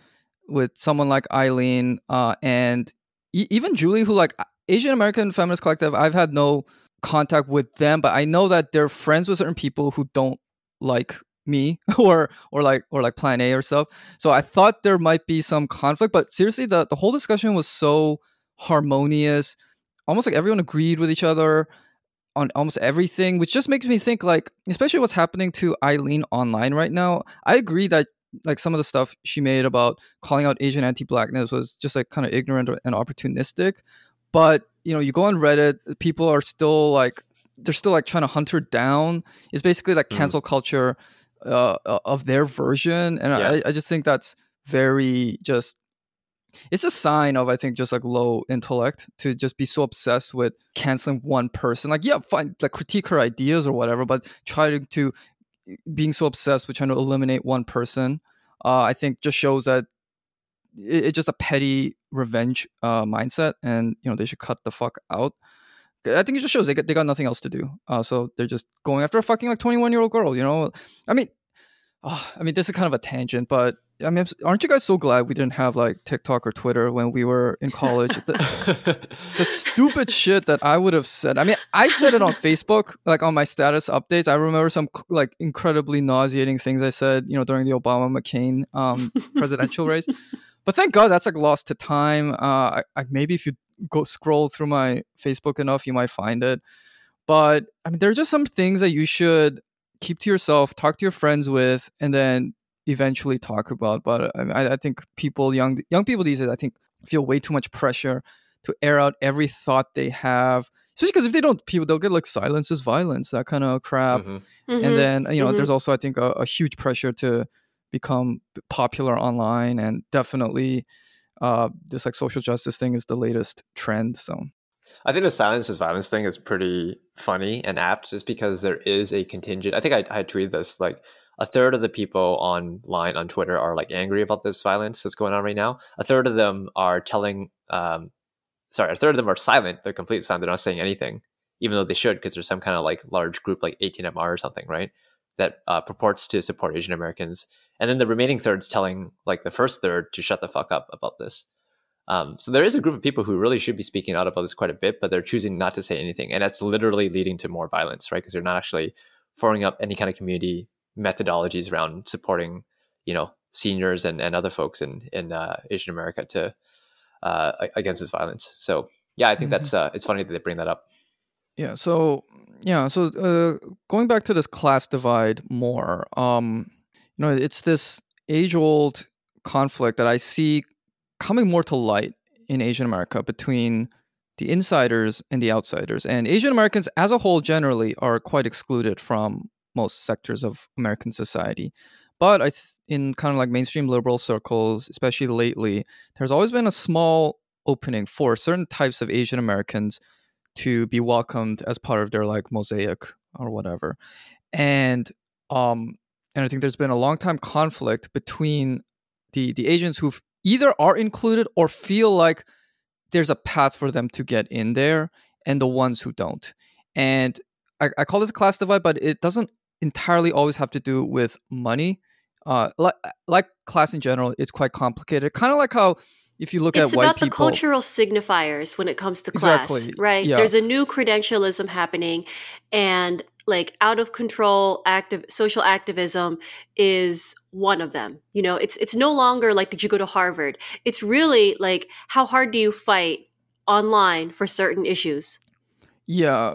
Speaker 1: with someone like Eileen uh, and e- even Julie, who like Asian American Feminist Collective. I've had no contact with them, but I know that they're friends with certain people who don't like me or or like or like Plan A or stuff. So I thought there might be some conflict, but seriously, the the whole discussion was so harmonious. Almost like everyone agreed with each other on almost everything, which just makes me think like, especially what's happening to Eileen online right now. I agree that like some of the stuff she made about calling out Asian anti-blackness was just like kind of ignorant and opportunistic. But you know, you go on Reddit, people are still like they're still like trying to hunt her down. It's basically like
Speaker 3: Mm.
Speaker 1: cancel culture uh, uh, of their version, and
Speaker 3: Yeah.
Speaker 1: I, I just think that's very just it's a sign of I think just like low intellect to just be so obsessed with canceling one person. Like, yeah, fine, like critique her ideas or whatever, but trying to being so obsessed with trying to eliminate one person, uh, I think just shows that it, it's just a petty revenge uh, mindset, and you know they should cut the fuck out. I think it just shows they got, they got nothing else to do, uh, so they're just going after a fucking like twenty one year old girl. You know, I mean, oh, I mean this is kind of a tangent, but I mean, aren't you guys so glad we didn't have like TikTok or Twitter when we were in college? the, the stupid shit that I would have said. I mean, I said it on Facebook, like on my status updates. I remember some like incredibly nauseating things I said, you know, during the Obama McCain um, presidential race. But thank God that's like lost to time. Uh, I, I, maybe if you go scroll through my Facebook enough, you might find it. But I mean, there are just some things that you should keep to yourself, talk to your friends with, and then eventually talk about. But I, I think people, young young people these days, I think feel way too much pressure to air out every thought they have. Especially because if they don't, people they'll get like silence is violence, that kind of crap.
Speaker 3: Mhm.
Speaker 2: Mhm.
Speaker 1: And then you know,
Speaker 2: Mhm.
Speaker 1: there's also I think a, a huge pressure to become popular online, and definitely uh, this like social justice thing is the latest trend. So
Speaker 3: I think the silence is violence thing is pretty funny and apt just because there is a contingent. I think I, I tweeted this like a third of the people online on Twitter are like angry about this violence that's going on right now. A third of them are telling, um, sorry, a third of them are silent. They're completely silent. They're not saying anything, even though they should because there's some kind of like large group like 18MR or something, right? That uh, purports to support Asian Americans. And then the remaining third's telling like the first third to shut the fuck up about this. Um, so there is a group of people who really should be speaking out about this quite a bit, but they're choosing not to say anything, and that's literally leading to more violence, right? Because they're not actually forming up any kind of community methodologies around supporting, you know, seniors and, and other folks in in uh, Asian America to uh, against this violence. So yeah, I think
Speaker 1: Mhm.
Speaker 3: that's uh, it's funny that they bring that up.
Speaker 1: Yeah. So yeah. So uh, going back to this class divide more, um, you know, it's this age-old conflict that I see coming more to light in Asian America between the insiders and the outsiders. And Asian Americans, as a whole, generally are quite excluded from most sectors of American society. But I, th- in kind of like mainstream liberal circles, especially lately, there's always been a small opening for certain types of Asian Americans to be welcomed as part of their like mosaic or whatever. And um and i think there's been a long time conflict between the the asians who either are included or feel like there's a path for them to get in there and the ones who don't. And i, I call this a class divide but it doesn't entirely always have to do with money. Uh like like class in general it's quite complicated kind of like how if you look
Speaker 2: it's
Speaker 1: at white
Speaker 2: about the cultural signifiers when it comes to class,
Speaker 1: Exactly.
Speaker 2: right?
Speaker 1: Yeah.
Speaker 2: There's a new credentialism happening, and like out of control active social activism is one of them. You know, it's it's no longer like did you go to Harvard? It's really like how hard do you fight online for certain issues?
Speaker 1: Yeah,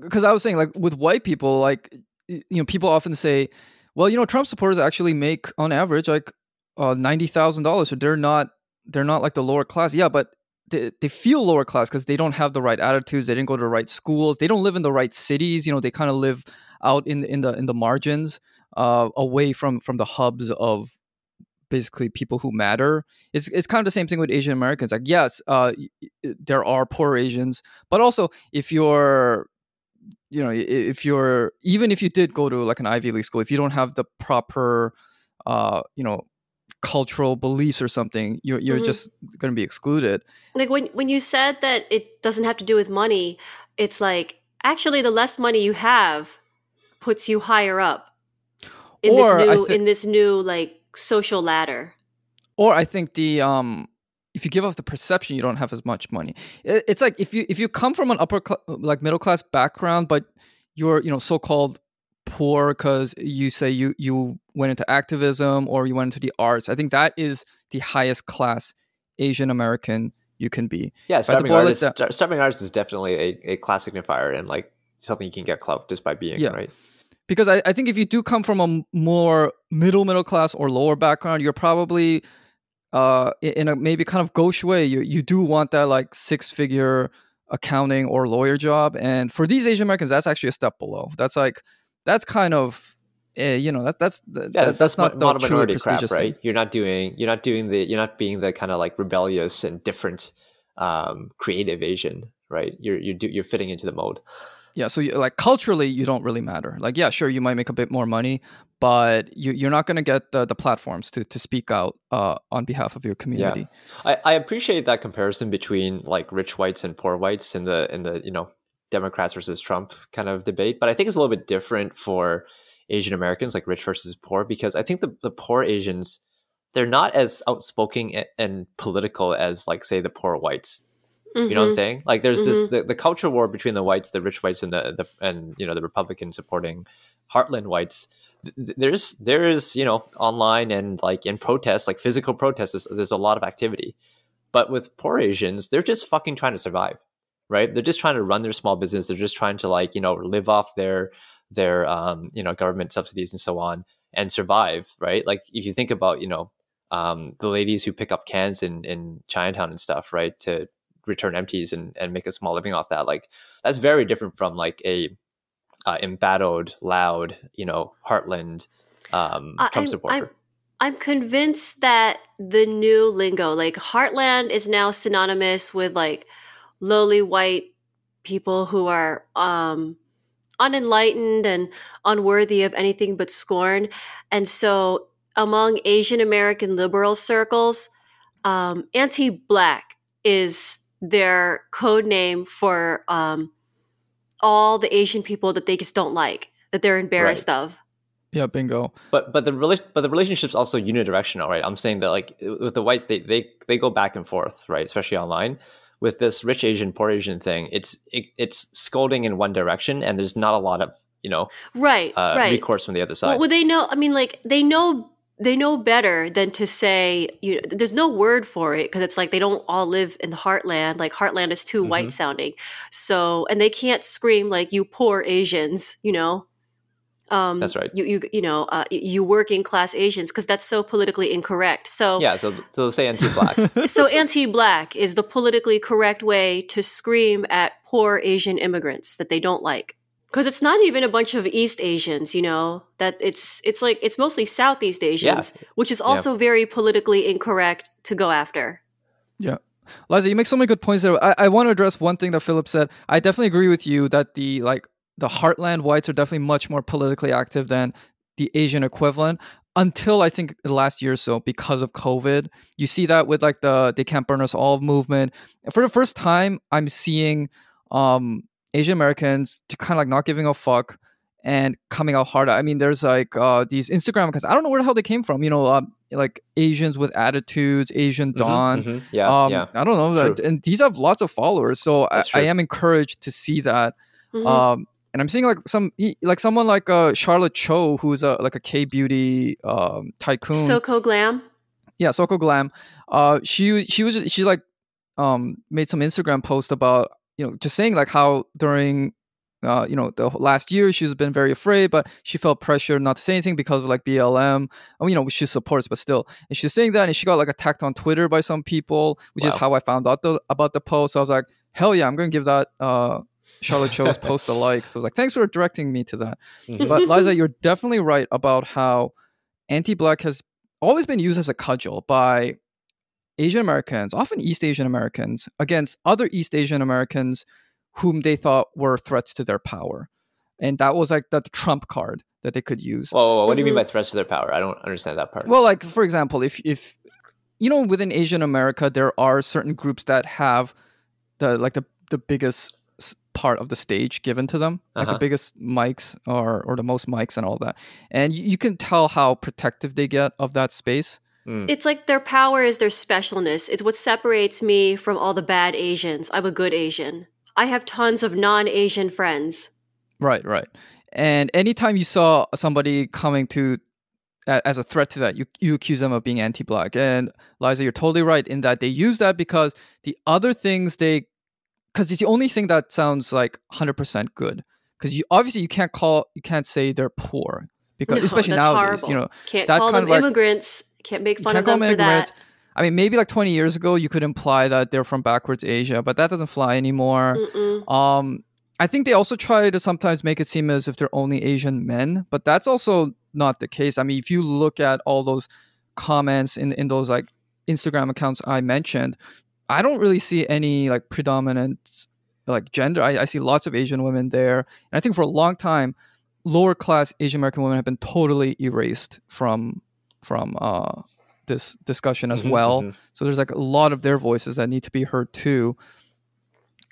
Speaker 1: because I was saying like with white people, like you know, people often say, "Well, you know, Trump supporters actually make on average like uh, ninety thousand dollars, so they're not they're not like the lower class." Yeah, but they, they feel lower class because they don't have the right attitudes, they didn't go to the right schools, they don't live in the right cities. You know, they kind of live out in in the in the margins, uh, away from from the hubs of basically people who matter. It's it's kind of the same thing with Asian Americans. Like, yes, uh, there are poor Asians, but also if you're you know if you're even if you did go to like an ivy league school if you don't have the proper uh you know cultural beliefs or something you're, you're
Speaker 2: Mhm.
Speaker 1: just going to be excluded
Speaker 2: Like when when you said that it doesn't have to do with money, it's like actually the less money you have puts you higher up in
Speaker 1: Or
Speaker 2: this new
Speaker 1: thi-
Speaker 2: in this new like social ladder.
Speaker 1: or i think the um if you give off the perception you don't have as much money it, it's like if you if you come from an upper cl- like middle class background but you're you know so-called poor because you say you you went into activism or you went into the arts i think that is the highest class asian american you can be
Speaker 3: Yeah, starving artists. Starving artists is definitely a, a class signifier and like something you can get clout just by being
Speaker 1: Yeah.
Speaker 3: right.
Speaker 1: because I, I think if you do come from a more middle middle class or lower background you're probably uh in a maybe kind of gauche way you, you do want that like six figure accounting or lawyer job and for these asian americans that's actually a step below that's like that's kind of eh, you know that that's th-
Speaker 3: Yeah,
Speaker 1: that's,
Speaker 3: that's,
Speaker 1: not the true
Speaker 3: minority crap, right?
Speaker 1: thing.
Speaker 3: You're not doing you're not doing the you're not being the kind of like rebellious and different um creative Asian, right? You're you're do, you're fitting into the mold.
Speaker 1: yeah so you, like culturally you don't really matter like yeah sure you might make a bit more money but you, you're not going to get the, the platforms to, to speak out uh, on behalf of your community Yeah.
Speaker 3: I, I appreciate that comparison between like rich whites and poor whites in the in the you know Democrats versus Trump kind of debate, but I think it's a little bit different for Asian Americans, like rich versus poor, because I think the, the poor Asians they're not as outspoken and political as like say the poor whites. You know what I'm
Speaker 2: Mhm.
Speaker 3: saying? Like there's
Speaker 2: Mhm.
Speaker 3: this the, the culture war between the whites, the rich whites, and the, the and you know the Republican supporting Heartland whites. Th- th- There's there is you know online and like in protests, like physical protests, there's, there's a lot of activity. But with poor Asians, they're just fucking trying to survive, right? They're just trying to run their small business. They're just trying to like you know live off their their um, you know government subsidies and so on and survive, right? Like if you think about you know um, the ladies who pick up cans in in Chinatown and stuff, right, to return empties and and make a small living off that, like that's very different from like a uh, embattled, loud, you know, Heartland um, Trump
Speaker 2: I'm-
Speaker 3: supporter.
Speaker 2: I'm- I'm convinced that the new lingo, like Heartland, is now synonymous with like lowly white people who are um, unenlightened and unworthy of anything but scorn. And so, among Asian American liberal circles, um, anti black is their code name for um, all the Asian people that they just don't like, that they're embarrassed of.
Speaker 1: Yeah, bingo.
Speaker 3: but but the rela- but the relationship's also unidirectional, right? I'm saying that like with the whites, they they they go back and forth, right? Especially online. With this rich Asian, poor Asian thing, it's it, it's scolding in one direction, and there's not a lot of you know
Speaker 2: Right,
Speaker 3: uh,
Speaker 2: right.
Speaker 3: recourse from the other side.
Speaker 2: Well, well, they know. I mean, like they know. They know better than to say. You know, there's no word for it because it's like they don't all live in the heartland. Like heartland is too
Speaker 3: Mhm.
Speaker 2: white sounding. So, and they can't scream like "you poor Asians." You know. Um,
Speaker 3: That's right.
Speaker 2: You you you know uh, y- you working class Asians because that's so politically incorrect. So
Speaker 3: yeah, so so they'll say anti-black.
Speaker 2: so anti-black is the politically correct way to scream at poor Asian immigrants that they don't like. Because it's not even a bunch of East Asians, you know. That it's it's like it's mostly Southeast Asians, which is also very politically incorrect to go after. Yeah.
Speaker 1: Liza, you make so many good points there. I, I want to address one thing that Philip said. I definitely agree with you that the like the heartland whites are definitely much more politically active than the Asian equivalent. Until I think the last year or so, because of COVID, you see that with like the "They Can't Burn Us All" movement. For the first time, I'm seeing um, Asian Americans to kind of like not giving a fuck and coming out harder. I mean, there's like uh, these Instagram accounts. I don't know where the hell they came from. You know, uh, like Asians with attitudes, Asian
Speaker 3: Mhm,
Speaker 1: Dawn.
Speaker 3: mhm. Yeah,
Speaker 1: um,
Speaker 3: yeah.
Speaker 1: I don't know that, and these have lots of followers, so I, I am encouraged to see that.
Speaker 2: Mhm.
Speaker 1: Um, and I'm seeing like some like someone like uh, Charlotte Cho, who's a like a K beauty um, tycoon.
Speaker 2: Soko Glam.
Speaker 1: yeah, Soko Glam. Uh, she she was she like um made some Instagram post about you know just saying like how during uh, you know, the last year she's been very afraid, but she felt pressure not to say anything because of like BLM. I mean, you know, she supports, but still. And she's saying that, and she got like attacked on Twitter by some people, which is how I found out the, about the post. So I was like, hell yeah, I'm gonna give that uh, Charlotte Cho's post a like. So I was like, thanks for directing me to that.
Speaker 3: Mhm.
Speaker 1: But Liza, you're definitely right about how anti-black has always been used as a cudgel by Asian Americans, often East Asian Americans, against other East Asian Americans whom they thought were threats to their power. And that was like the trump card that they could use.
Speaker 3: Whoa, whoa, whoa, what do you mean by threats to their power? I don't understand that part.
Speaker 1: Well, like for example, if if you know within Asian America there are certain groups that have the like the the biggest s- part of the stage given to them, like the
Speaker 3: Uh-huh.
Speaker 1: biggest mics or or the most mics and all that, and you, you can tell how protective they get of that space.
Speaker 3: Mm.
Speaker 2: It's like their power is their specialness. It's what separates me from all the bad Asians. I'm a good Asian. I have tons of non Asian friends.
Speaker 1: Right, right. And anytime you saw somebody coming to as a threat to that, you you accuse them of being anti-black. And Liza, you're totally right in that they use that because the other things they because it's the only thing that sounds like 100% good. Because you obviously you can't call you can't say they're poor because
Speaker 2: No,
Speaker 1: especially
Speaker 2: that's
Speaker 1: nowadays,
Speaker 2: horrible.
Speaker 1: you know,
Speaker 2: Can't
Speaker 1: that
Speaker 2: call
Speaker 1: kind
Speaker 2: them
Speaker 1: like-
Speaker 2: immigrants. Can't make fun of them
Speaker 1: them
Speaker 2: for
Speaker 1: immigrants.
Speaker 2: that.
Speaker 1: I mean, maybe like 20 years ago, you could imply that they're from backwards Asia, but that doesn't fly anymore. Um, I think they also try to sometimes make it seem as if they're only Asian men, but that's also not the case. I mean, if you look at all those comments in in those like Instagram accounts I mentioned, I don't really see any like predominant like gender. I, I see lots of Asian women there, and I think for a long time, lower class Asian American women have been totally erased from from uh, this discussion as
Speaker 3: Mhm,
Speaker 1: well.
Speaker 3: mhm.
Speaker 1: So there's like a lot of their voices that need to be heard too.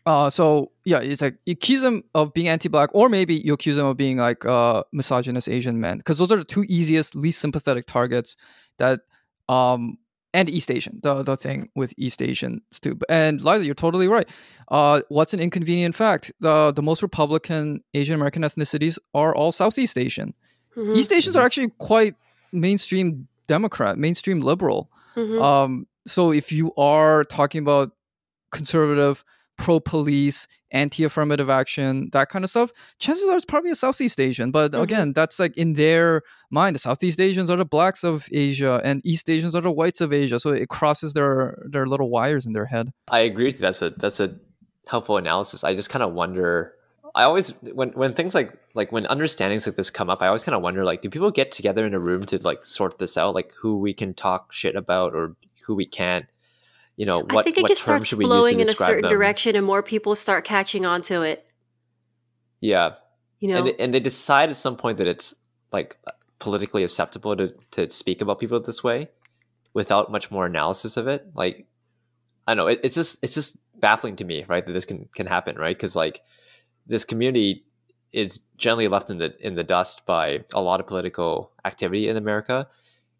Speaker 1: Uh, so yeah, it's like you accuse them of being anti-black, or maybe you accuse them of being like uh, misogynist Asian men, because those are the two easiest, least sympathetic targets. That um, and East Asian, the the thing with East Asians too. And Liza, you're totally right. Uh, what's an inconvenient fact? The the most Republican Asian American ethnicities are all Southeast Asian.
Speaker 2: Mhm.
Speaker 1: East Asians are actually quite mainstream Democrat, mainstream liberal.
Speaker 2: Mhm.
Speaker 1: Um, so if you are talking about conservative pro police, anti affirmative action, that kind of stuff, chances are it's probably a Southeast Asian. But
Speaker 2: Mhm.
Speaker 1: again, that's like in their mind. The Southeast Asians are the blacks of Asia, and East Asians are the whites of Asia. So it crosses their their little wires in their head.
Speaker 3: I agree with you. That's a that's a helpful analysis. I just kind of wonder. I always when when things like like when understandings like this come up, I always kind of wonder like, do people get together in a room to like sort this out, like who we can talk shit about or who we can't? You know, what
Speaker 2: I think it
Speaker 3: what
Speaker 2: just starts
Speaker 3: should we use
Speaker 2: flowing in a certain
Speaker 3: them?
Speaker 2: direction, and more people start catching on to it.
Speaker 3: Yeah,
Speaker 2: You know,
Speaker 3: and they, and they decide at some point that it's like politically acceptable to to speak about people this way without much more analysis of it. Like i don't know it, it's just it's just baffling to me right that this can can happen right? Because like this community is generally left in the in the dust by a lot of political activity in america.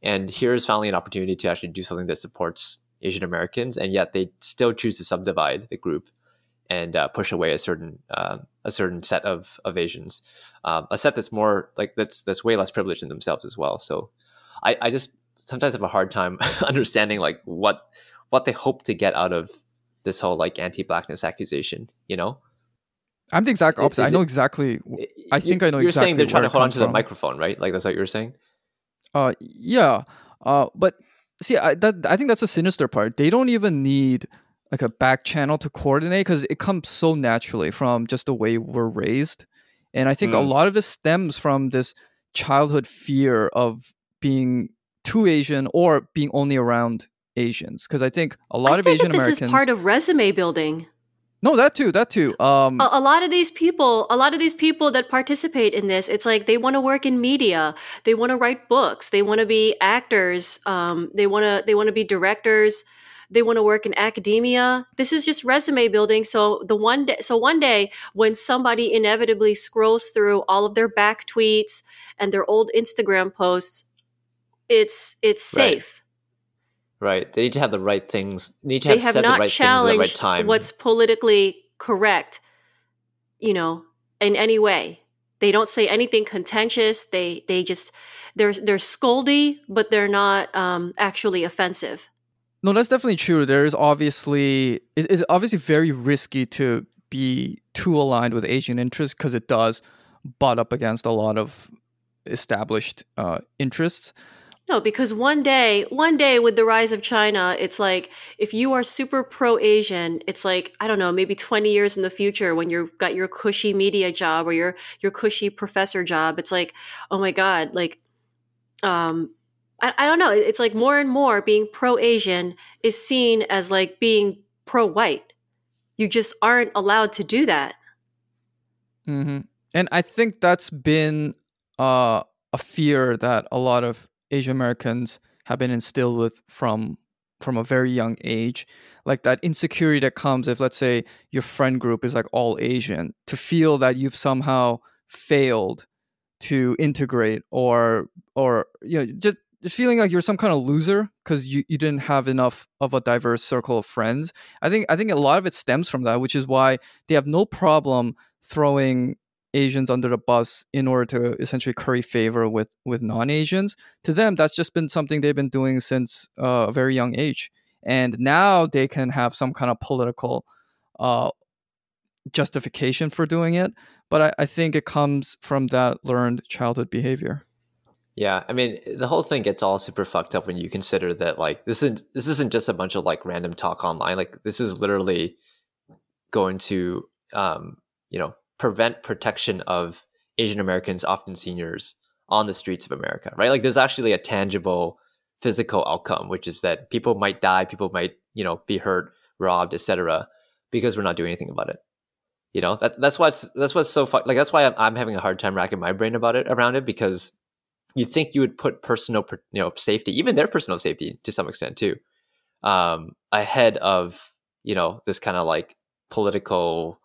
Speaker 3: And here's finally an opportunity to actually do something that supports asian americans and yet they still choose to subdivide the group and uh, push away a certain uh, a certain set of of Asians, um, a set that's more like that's that's way less privileged than themselves as well. So, I, I just sometimes have a hard time understanding like what what they hope to get out of this whole like anti-blackness accusation. You know,
Speaker 1: I'm the exact
Speaker 3: Is
Speaker 1: opposite. I
Speaker 3: it-
Speaker 1: know exactly. I
Speaker 3: You-
Speaker 1: think I know
Speaker 3: You're
Speaker 1: exactly
Speaker 3: saying they're trying to hold on to the microphone, right? Like that's what you're saying.
Speaker 1: Uh, yeah. Uh, but see, I, that I think that's a sinister part. They don't even need like a back channel to coordinate because it comes so naturally from just the way we're raised, and I think a
Speaker 3: Mm.
Speaker 1: lot of this stems from this childhood fear of being too Asian or being only around Asians. Because I think a lot
Speaker 2: I
Speaker 1: of
Speaker 2: think
Speaker 1: Asian
Speaker 2: that this
Speaker 1: Americans.
Speaker 2: is part of resume building.
Speaker 1: No, that too, that too. Um,
Speaker 2: a, a lot of these people a lot of these people that participate in this it's like they want to work in media they want to write books they want to be actors um, they want to they want to be directors they want to work in academia this is just resume building so the one day so one day when somebody inevitably scrolls through all of their back tweets and their old instagram posts it's it's safe
Speaker 3: Right. They need to have the right things. Need to
Speaker 2: they
Speaker 3: have,
Speaker 2: have
Speaker 3: said the
Speaker 2: not
Speaker 3: right things at the right
Speaker 2: challenged
Speaker 3: time.
Speaker 2: what's politically correct you know in any way they don't say anything contentious they they just they're they're scoldy but they're not um actually offensive
Speaker 1: No, that's definitely true. There is obviously it is obviously very risky to be too aligned with Asian interests because it does butt up against a lot of established uh, interests.
Speaker 2: No because one day one day with the rise of china it's like if you are super pro asian it's like i don't know maybe 20 years in the future when you've got your cushy media job or your your cushy professor job it's like oh my god like um I, I don't know it's like more and more being pro asian is seen as like being pro white you just aren't allowed to do that.
Speaker 1: Hmm And I think that's been uh, a fear that a lot of Asian Americans have been instilled with from from a very young age. Like that insecurity that comes if, let's say, your friend group is like all Asian, to feel that you've somehow failed to integrate or or you know just just feeling like you're some kind of loser because you, you didn't have enough of a diverse circle of friends. I think I think a lot of it stems from that, which is why they have no problem throwing Asians under the bus in order to essentially curry favor with with non-Asians. To them, that's just been something they've been doing since uh, a very young age, and now they can have some kind of political uh, justification for doing it. But I, I think it comes from that learned childhood behavior.
Speaker 3: Yeah, I mean, the whole thing gets all super fucked up when you consider that like this isn't this isn't just a bunch of like random talk online. Like this is literally going to um, you know, prevent protection of Asian Americans, often seniors, on the streets of America, right? Like there's actually a tangible physical outcome, which is that people might die, people might, you know, be hurt, robbed, etc., because we're not doing anything about it. You know, that that's what's that's what's so like that's why I'm, I'm having a hard time racking my brain about it around it because you think you would put personal you know safety even their personal safety to some extent too um ahead of you know this kind of like political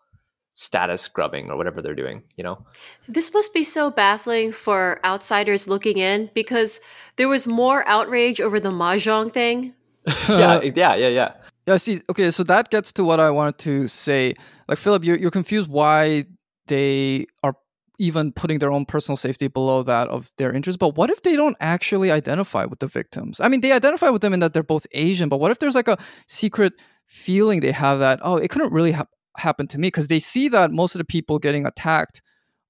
Speaker 3: status scrubbing or whatever they're doing you know
Speaker 2: This must be so baffling for outsiders looking in because there was more outrage over the mahjong thing.
Speaker 3: yeah yeah yeah yeah
Speaker 1: Yeah, see, okay, so that gets to what I wanted to say. Like, Philip, you're, you're confused why they are even putting their own personal safety below that of their interest. But what if they don't actually identify with the victims? I mean, they identify with them in that they're both Asian, but what if there's like a secret feeling they have that, oh, it couldn't really have happen to me because they see that most of the people getting attacked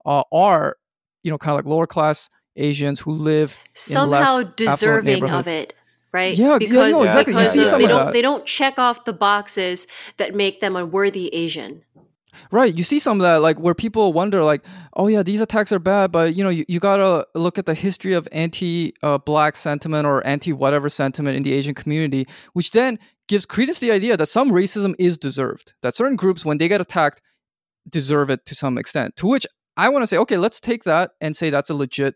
Speaker 1: uh, are you know kind of like lower class Asians who live
Speaker 2: in
Speaker 1: somehow
Speaker 2: deserving of it, right?
Speaker 1: Yeah, yeah,
Speaker 2: because,
Speaker 1: no,
Speaker 3: exactly. You
Speaker 2: because
Speaker 3: see some
Speaker 2: they don't they don't check off the boxes that make them a worthy Asian.
Speaker 1: Right. You see some of that, like where people wonder, like, oh yeah, these attacks are bad, but you know, you, you gotta look at the history of anti-black uh, sentiment or anti-whatever sentiment in the Asian community, which then gives credence to the idea that some racism is deserved. That certain groups, when they get attacked, deserve it to some extent. To which I want to say, okay, let's take that and say that's a legit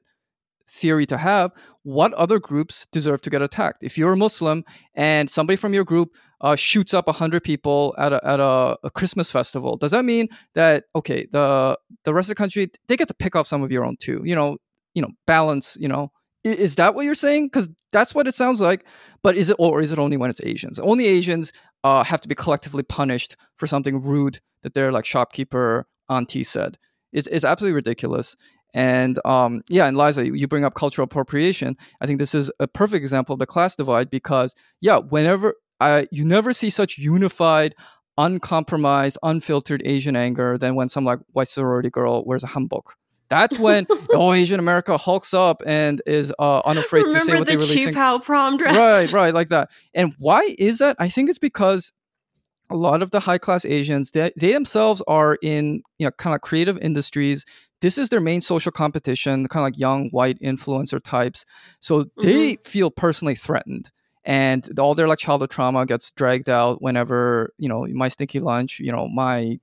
Speaker 1: theory to have. What other groups deserve to get attacked? If you're a Muslim and somebody from your group uh, shoots up hundred people at a at a, a Christmas festival, does that mean that okay, the the rest of the country they get to pick off some of your own too? You know, you know, balance. You know, is that what you're saying? Because that's what it sounds like. But is it or is it only when it's Asians? Only Asians uh, have to be collectively punished for something rude that their like shopkeeper auntie said. It's it's absolutely ridiculous. And um, yeah, and Liza, you bring up cultural appropriation. I think this is a perfect example of the class divide because yeah, whenever I you never see such unified, uncompromised, unfiltered Asian anger than when some like white sorority girl wears a hanbok. That's when oh Asian America hulks up and is uh, unafraid to say
Speaker 2: Remember
Speaker 1: what
Speaker 2: the
Speaker 1: they really
Speaker 2: cheap
Speaker 1: think
Speaker 2: how prom dress?
Speaker 1: right right like that and why is that i think it's because a lot of the high class asians they, they themselves are in you know kind of creative industries this is their main social competition kind of like young white influencer types. So they mm-hmm. feel personally threatened and all their like childhood trauma gets dragged out whenever you know my stinky lunch you know my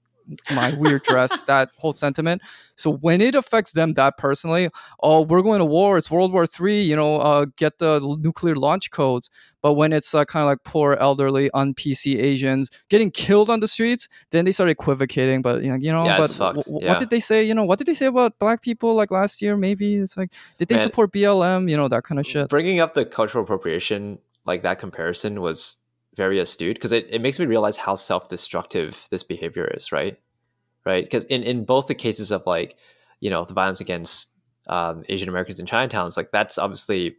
Speaker 1: my weird dress that whole sentiment. So when it affects them that personally oh we're going to war. It's world war three you know uh, get the nuclear launch codes. But when it's uh, kind of like poor elderly un pc asians getting killed on the streets then they start equivocating. But you know, you know
Speaker 3: Yeah,
Speaker 1: but
Speaker 3: it's fucked.
Speaker 1: w- w-
Speaker 3: Yeah.
Speaker 1: what did they say? You know what did they say about black people like last year maybe? It's like did they
Speaker 3: Man.
Speaker 1: support blm you know that kind of shit.
Speaker 3: Bringing up the cultural appropriation, like that comparison, was very astute because it, it makes me realize how self destructive this behavior is, right? Right? Because in, in both the cases of like, you know, the violence against um, Asian Americans in Chinatowns, like that's obviously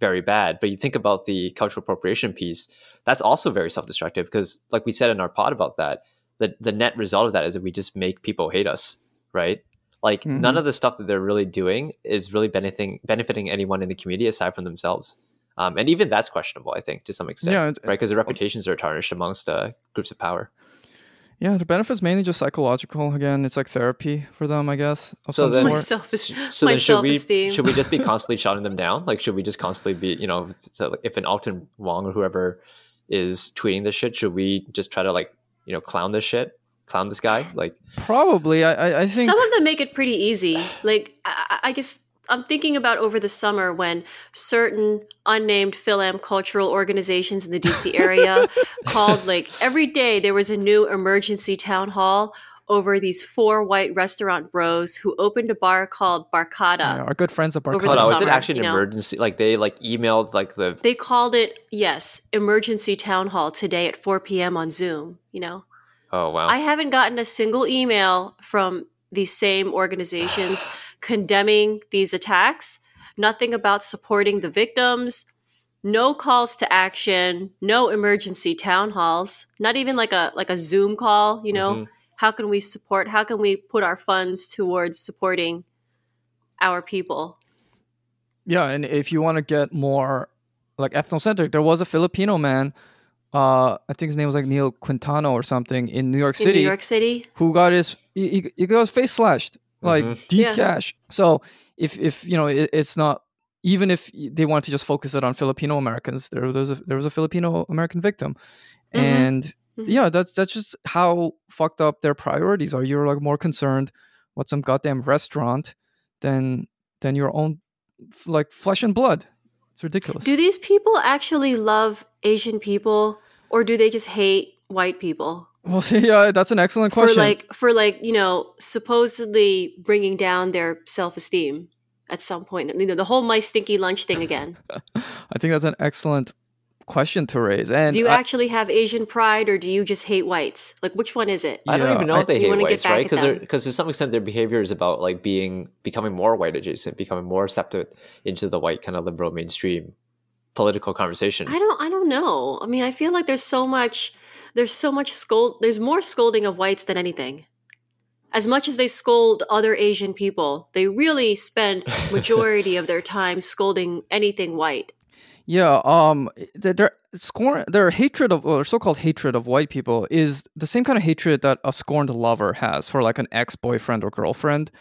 Speaker 3: very bad. But you think about the cultural appropriation piece, that's also very self destructive because, like we said in our pod about that, the, the net result of that is that we just make people hate us, right? Like none
Speaker 1: Mhm.
Speaker 3: of the stuff that they're really doing is really benefiting benefiting anyone in the community aside from themselves. Um, and even that's questionable, I think, to some extent,
Speaker 1: Yeah, it's-
Speaker 3: right? Because the reputations are tarnished amongst uh, groups of power.
Speaker 1: yeah the benefits mainly just psychological again it's like therapy for them i guess of
Speaker 3: So then-
Speaker 2: My
Speaker 1: sort.
Speaker 2: self
Speaker 3: So
Speaker 2: my
Speaker 3: then, should we
Speaker 2: self-esteem.
Speaker 3: should we just be constantly shouting them down? Like, should we just constantly be, you know, so if an Alton Wong or whoever is tweeting this shit, should we just try to like, you know, clown this shit, clown this guy? Like,
Speaker 1: probably i i, I think
Speaker 2: Some of them make it pretty easy. Like I, I I guess I'm thinking about over the summer when certain unnamed Philam cultural organizations in the DC area called like every day there was a new emergency town hall over these four white restaurant bros who opened a bar called Barkada.
Speaker 1: yeah, our good friends at
Speaker 2: Over
Speaker 1: Barkada.
Speaker 2: the
Speaker 3: hold on, was it actually an
Speaker 2: you know?
Speaker 3: emergency? Like they like emailed like the
Speaker 2: They called it yes, emergency town hall today at 4 p.m. on Zoom. You know,
Speaker 3: oh wow,
Speaker 2: I haven't gotten a single email from these same organizations condemning these attacks. Nothing about supporting the victims. No calls to action. No emergency town halls. Not even like a like a Zoom call. You know,
Speaker 3: Mhm.
Speaker 2: how can we support? How can we put our funds towards supporting our people?
Speaker 1: Yeah, and if you want to get more like ethnocentric, there was a Filipino man. Uh, I think his name was like Noel Quintana or something in New York
Speaker 2: In
Speaker 1: City
Speaker 2: New York City,
Speaker 1: who got his he, he- he got his face slashed like
Speaker 3: Mhm.
Speaker 1: deep
Speaker 2: Yeah.
Speaker 1: gash. So if if you know it, it's not even if they want to just focus it on Filipino Americans, there was a, there was a Filipino American victim,
Speaker 2: Mhm.
Speaker 1: and
Speaker 2: Mhm.
Speaker 1: yeah, that's that's just how fucked up their priorities are. You're like more concerned what some goddamn restaurant than than your own like flesh and blood. It's ridiculous.
Speaker 2: Do these people actually love Asian people or do they just hate white people?
Speaker 1: Well, see, yeah, uh, that's an excellent question.
Speaker 2: For like for like, you know, supposedly bringing down their self-esteem at some point. You know, the whole my stinky lunch thing again.
Speaker 1: I think that's an excellent question to raise. And
Speaker 2: do you
Speaker 1: I-
Speaker 2: actually have Asian pride or do you just hate whites? Like which one is it?
Speaker 3: I don't
Speaker 1: Yeah,
Speaker 3: even know
Speaker 1: I-
Speaker 3: if they
Speaker 2: You
Speaker 3: hate whites, right? Because because to some extent their behavior is about like being becoming more white adjacent, becoming more accepted into the white kind of liberal mainstream political conversation.
Speaker 2: I don't I don't know. I mean, I feel like there's so much there's so much scold. There's more scolding of whites than anything. As much as they scold other Asian people, they really spend majority of their time scolding anything white.
Speaker 1: Yeah, um, their scorn, their hatred of, or so-called hatred of white people, is the same kind of hatred that a scorned lover has for like an ex-boyfriend or girlfriend.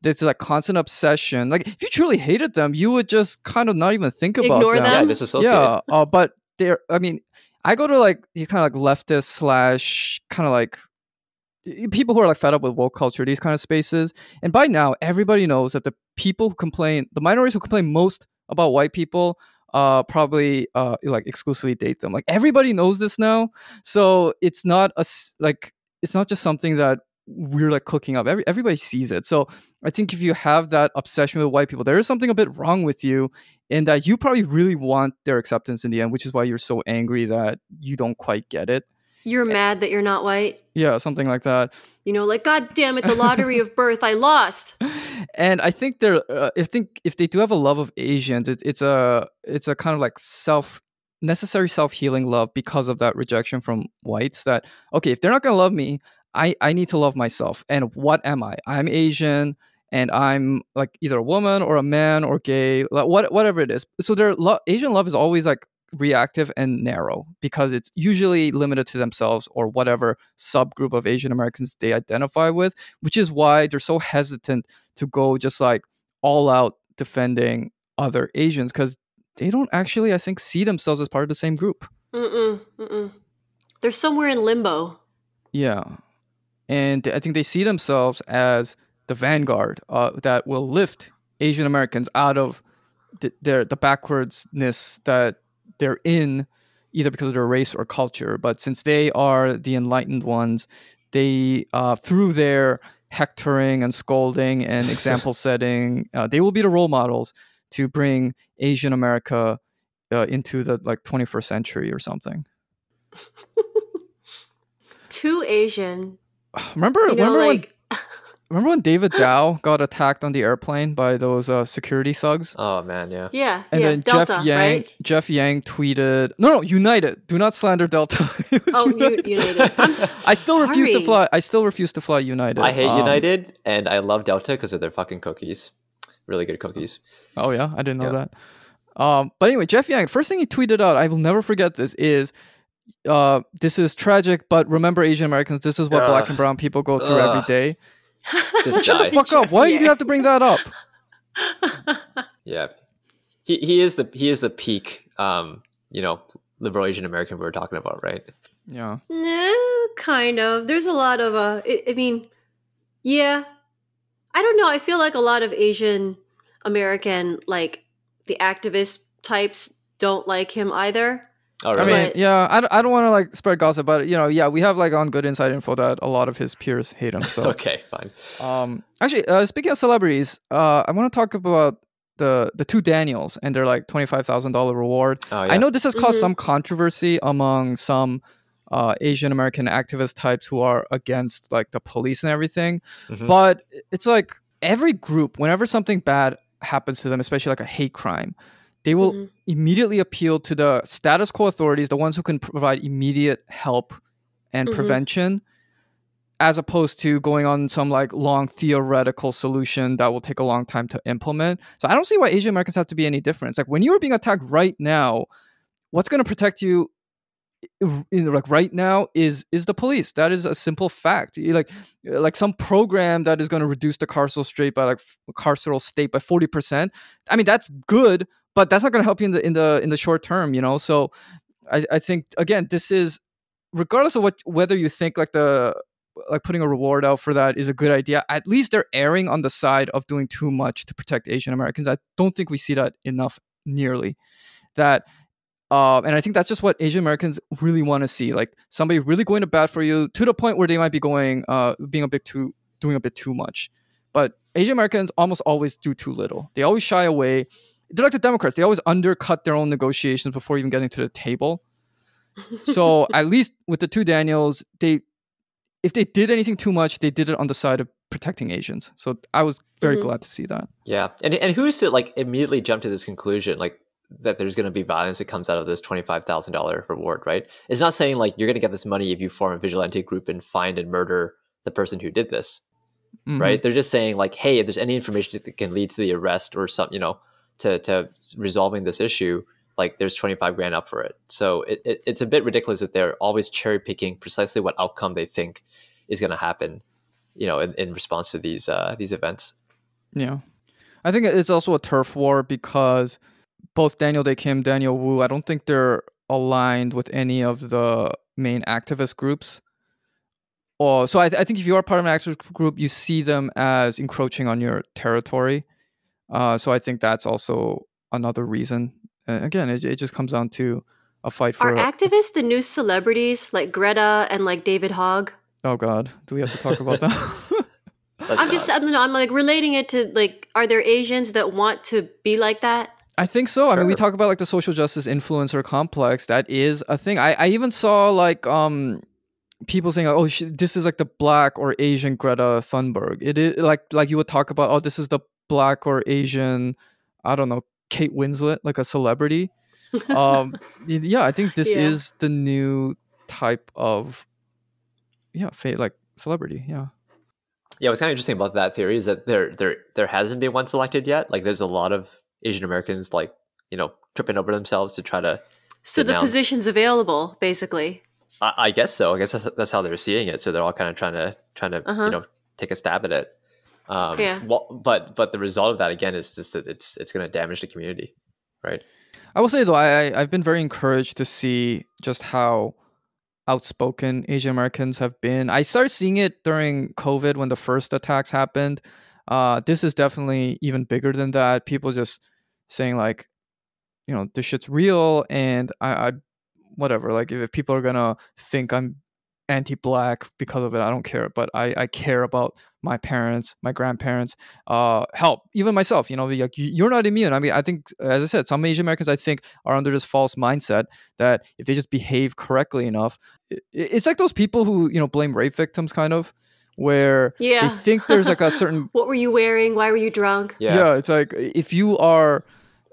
Speaker 1: There's like constant obsession. Like if you truly hated them, you would just kind of not even think about
Speaker 2: Ignore
Speaker 1: them.
Speaker 2: them?
Speaker 3: Yeah, disassociate.
Speaker 1: Yeah, uh, but they're. I mean, I go to like these kind of like leftist slash kind of like people who are like fed up with woke culture, these kind of spaces. And by now, everybody knows that the people who complain, the minorities who complain most about white people, uh, probably uh like exclusively date them. Like everybody knows this now, so it's not a like it's not just something that we're like cooking up. Every, everybody sees it. So I think if you have that obsession with white people, there is something a bit wrong with you in that you probably really want their acceptance in the end, which is why you're so angry that you don't quite get it.
Speaker 2: You're mad that you're not white.
Speaker 1: Yeah, something like that.
Speaker 2: You know, like God damn it, the lottery of birth, I lost.
Speaker 1: And I think they're, uh, I think if they do have a love of Asians, it, it's a, it's a kind of like self, necessary self healing love because of that rejection from whites. That okay, if they're not gonna love me, I, I need to love myself. And what am I? I'm Asian and I'm like either a woman or a man or gay, like what whatever it is. So their lo- Asian love is always like reactive and narrow because it's usually limited to themselves or whatever subgroup of Asian Americans they identify with, which is why they're so hesitant to go just like all out defending other Asians because they don't actually, I think, see themselves as part of the same group.
Speaker 2: Mm-mm, mm-mm. They're somewhere in limbo.
Speaker 1: Yeah. And I think they see themselves as the vanguard uh, that will lift Asian Americans out of the, their the backwardsness that they're in, either because of their race or culture. But since they are the enlightened ones, they uh, through their hectoring and scolding and example setting, uh, they will be the role models to bring Asian America uh, into the like 21st century or something.
Speaker 2: Too Asian.
Speaker 1: Remember,
Speaker 2: You know,
Speaker 1: remember when Remember when David Dao got attacked on the airplane by those uh, security thugs?
Speaker 3: Oh man, yeah.
Speaker 2: yeah,
Speaker 1: And
Speaker 2: yeah,
Speaker 1: then
Speaker 2: Delta,
Speaker 1: Jeff Yang,
Speaker 2: right?
Speaker 1: Jeff Yang tweeted, "No, no, United. Do not slander Delta."
Speaker 2: Oh, you, United. I'm s-
Speaker 1: I still refuse to fly. I still refuse to fly United.
Speaker 3: I hate
Speaker 1: Um,
Speaker 3: United and I love Delta because of their fucking cookies. Really good cookies.
Speaker 1: Oh yeah, I didn't know
Speaker 3: Yeah.
Speaker 1: that. Um, but anyway, Jeff Yang, first thing he tweeted out, I will never forget this, is uh, this is tragic, but remember Asian Americans, this is what black and brown people go through every
Speaker 3: Ugh.
Speaker 1: day.
Speaker 3: This
Speaker 1: Shut the fuck up.
Speaker 2: Jeff
Speaker 1: Why do you have to bring that up?
Speaker 3: Yeah. He he is the he is the peak um, you know, liberal Asian American we were talking about, right?
Speaker 1: Yeah.
Speaker 2: No, kind of. There's a lot of uh I, I mean, yeah. I don't know. I feel like a lot of Asian American like the activist types don't like him either.
Speaker 3: Oh
Speaker 1: I mean,
Speaker 2: But-
Speaker 1: yeah, I, don't- I don't want to like spread gossip, but you know, yeah, we have like on good inside info that a lot of his peers hate him. So,
Speaker 3: okay, fine.
Speaker 1: um, actually, uh, speaking of celebrities, uh, I want to talk about the the two Daniels and their like twenty five thousand dollar reward.
Speaker 3: Oh yeah.
Speaker 1: I know this has caused
Speaker 2: Mhm.
Speaker 1: some controversy among some uh, Asian American activist types who are against like the police and everything.
Speaker 3: Mhm.
Speaker 1: But it's like every group, whenever something bad happens to them, especially like a hate crime, they will
Speaker 2: Mhm.
Speaker 1: immediately appeal to the status quo authorities, the ones who can provide immediate help and
Speaker 2: Mhm.
Speaker 1: prevention, as opposed to going on some like long theoretical solution that will take a long time to implement. So I don't see why Asian Americans have to be any different. It's like when you are being attacked right now, what's going to protect you? In, like right now is is the police that is a simple fact like like some program that is going to reduce the carceral state by like carceral state by 40% i mean that's good but that's not going to help you in the in the in the short term you know so i i think again this is regardless of what whether you think like the like putting a reward out for that is a good idea at least they're erring on the side of doing too much to protect asian americans i don't think we see that enough nearly that uh, and I think that's just what Asian Americans really want to see, like somebody really going to bat for you to the point where they might be going, uh, being a bit too, doing a bit too much. But Asian Americans almost always do too little. They always shy away. They're like the Democrats. They always undercut their own negotiations before even getting to the table. So at least with the two Daniels, they, if they did anything too much, they did it on the side of protecting Asians. So I was very
Speaker 2: Mhm.
Speaker 1: glad to see that.
Speaker 3: Yeah, and and who's to like immediately jump to this conclusion? Like that there's going to be violence that comes out of this $25,000 reward, right? It's not saying like you're going to get this money if you form a vigilante group and find and murder the person who did this,
Speaker 1: Mhm.
Speaker 3: right? They're just saying like, hey, if there's any information that can lead to the arrest or some, you know, to to resolving this issue, like there's 25 grand up for it. So it, it it's a bit ridiculous that they're always cherry picking precisely what outcome they think is going to happen, you know, in, in response to these uh these events.
Speaker 1: Yeah. I think it's also a turf war because both Daniel Dae Kim, Daniel Wu, I don't think they're aligned with any of the main activist groups. Or so I, I think if you are part of an activist group, you see them as encroaching on your territory. Uh, so I think that's also another reason. Uh, again, it, it just comes down to a fight for.
Speaker 2: Are activists the new celebrities like Greta and like David Hogg?
Speaker 1: oh God, do we have to talk about that?
Speaker 2: I'm just. I'm, I'm like relating it to like are there Asians that want to be like that?
Speaker 1: I think so. I mean, we talk about like the social justice influencer complex. That is a thing. I, I even saw like um people saying, "Oh, sh- this is like the black or Asian Greta Thunberg." It is like like you would talk about, "Oh, this is the black or Asian, I don't know, Kate Winslet, like a celebrity." um, yeah, I think this
Speaker 2: Yeah.
Speaker 1: is the new type of yeah, fa- like celebrity. Yeah.
Speaker 3: Yeah, what's kind of interesting about that theory is that there there there hasn't been one selected yet. Like there's a lot of Asian Americans like, you know, tripping over themselves to try to
Speaker 2: So the position's available, basically.
Speaker 3: I, I guess so. I guess that's, that's how they're seeing it. So they're all kind of trying to trying to
Speaker 2: Uh-huh.
Speaker 3: you know take a stab at it. Um,
Speaker 2: Yeah.
Speaker 3: Well, but but the result of that again is just that it's it's going to damage the community, right?
Speaker 1: I will say though, I I- I've been very encouraged to see just how outspoken Asian Americans have been. I started seeing it during COVID when the first attacks happened. Uh, this is definitely even bigger than that. People just saying like, you know, this shit's real, and I, I whatever. Like if, if people are gonna think I'm anti-black because of it, I don't care. But I I care about my parents, my grandparents, uh, help, even myself. You know, like you- you're not immune. I mean, I think, as I said, some Asian Americans I think are under this false mindset that if they just behave correctly enough, i- i- it's like those people who you know blame rape victims, kind of, where
Speaker 2: Yeah.
Speaker 1: they think there's like a certain
Speaker 2: What were you wearing? Why were you drunk?
Speaker 3: Yeah.
Speaker 1: yeah. it's like if you are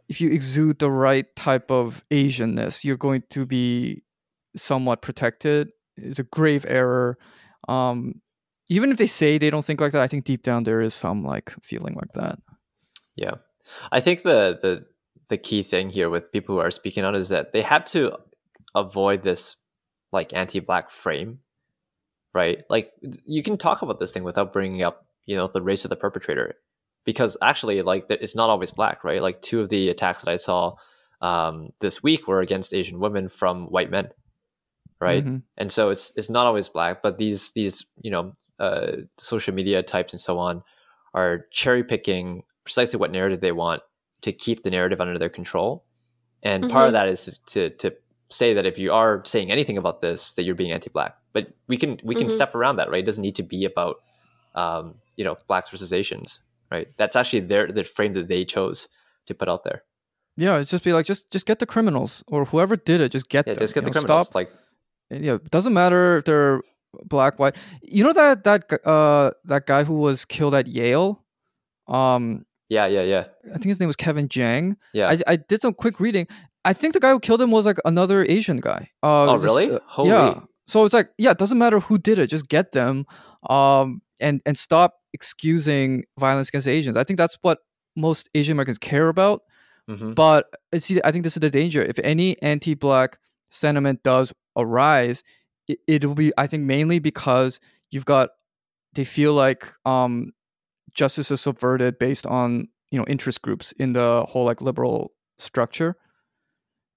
Speaker 1: if you exude the right type of asianness you're going to be somewhat protected it's a grave error um even if they say they don't think like that i think deep down there is some like feeling like that
Speaker 3: Yeah, I think the the the key thing here with people who are speaking out is that they have to avoid this like anti-black frame, right? Like you can talk about this thing without bringing up you know the race of the perpetrator, because actually like it's not always black, right? Like two of the attacks that I saw um, this week were against Asian women from white men, right?
Speaker 1: Mhm.
Speaker 3: and so it's it's not always black but these these you know uh, social media types and so on are cherry picking precisely what narrative they want to keep the narrative under their control. And part of that is to to say that if you are saying anything about this that you're being anti-black. But we can we can
Speaker 2: Mhm.
Speaker 3: step around that right? It doesn't need to be about um, you know blacks versus asians right? That's actually their the frame that they chose to put out there.
Speaker 1: Yeah it's just be like just just get the criminals or whoever did it just get
Speaker 3: yeah
Speaker 1: them
Speaker 3: just get
Speaker 1: you
Speaker 3: the
Speaker 1: know,
Speaker 3: criminals
Speaker 1: stop
Speaker 3: like
Speaker 1: yeah it doesn't matter if they're black white you know that that uh that guy who was killed at yale um
Speaker 3: yeah yeah yeah
Speaker 1: i think his name was kevin jiang
Speaker 3: yeah
Speaker 1: I, I did some quick reading. I think the guy who killed him was like another Asian guy. Uh,
Speaker 3: Oh,
Speaker 1: this-
Speaker 3: really?
Speaker 1: uh,
Speaker 3: Holy.
Speaker 1: Yeah. So it's like, yeah, it doesn't matter who did it, just get them, um, and and stop excusing violence against Asians. I think that's what most Asian Americans care about.
Speaker 3: hmm
Speaker 1: But uh, see, I think this is the danger. If any anti-black sentiment does arise, it, it will be, I think, mainly because you've got they feel like um, justice is subverted based on you know interest groups in the whole like liberal structure.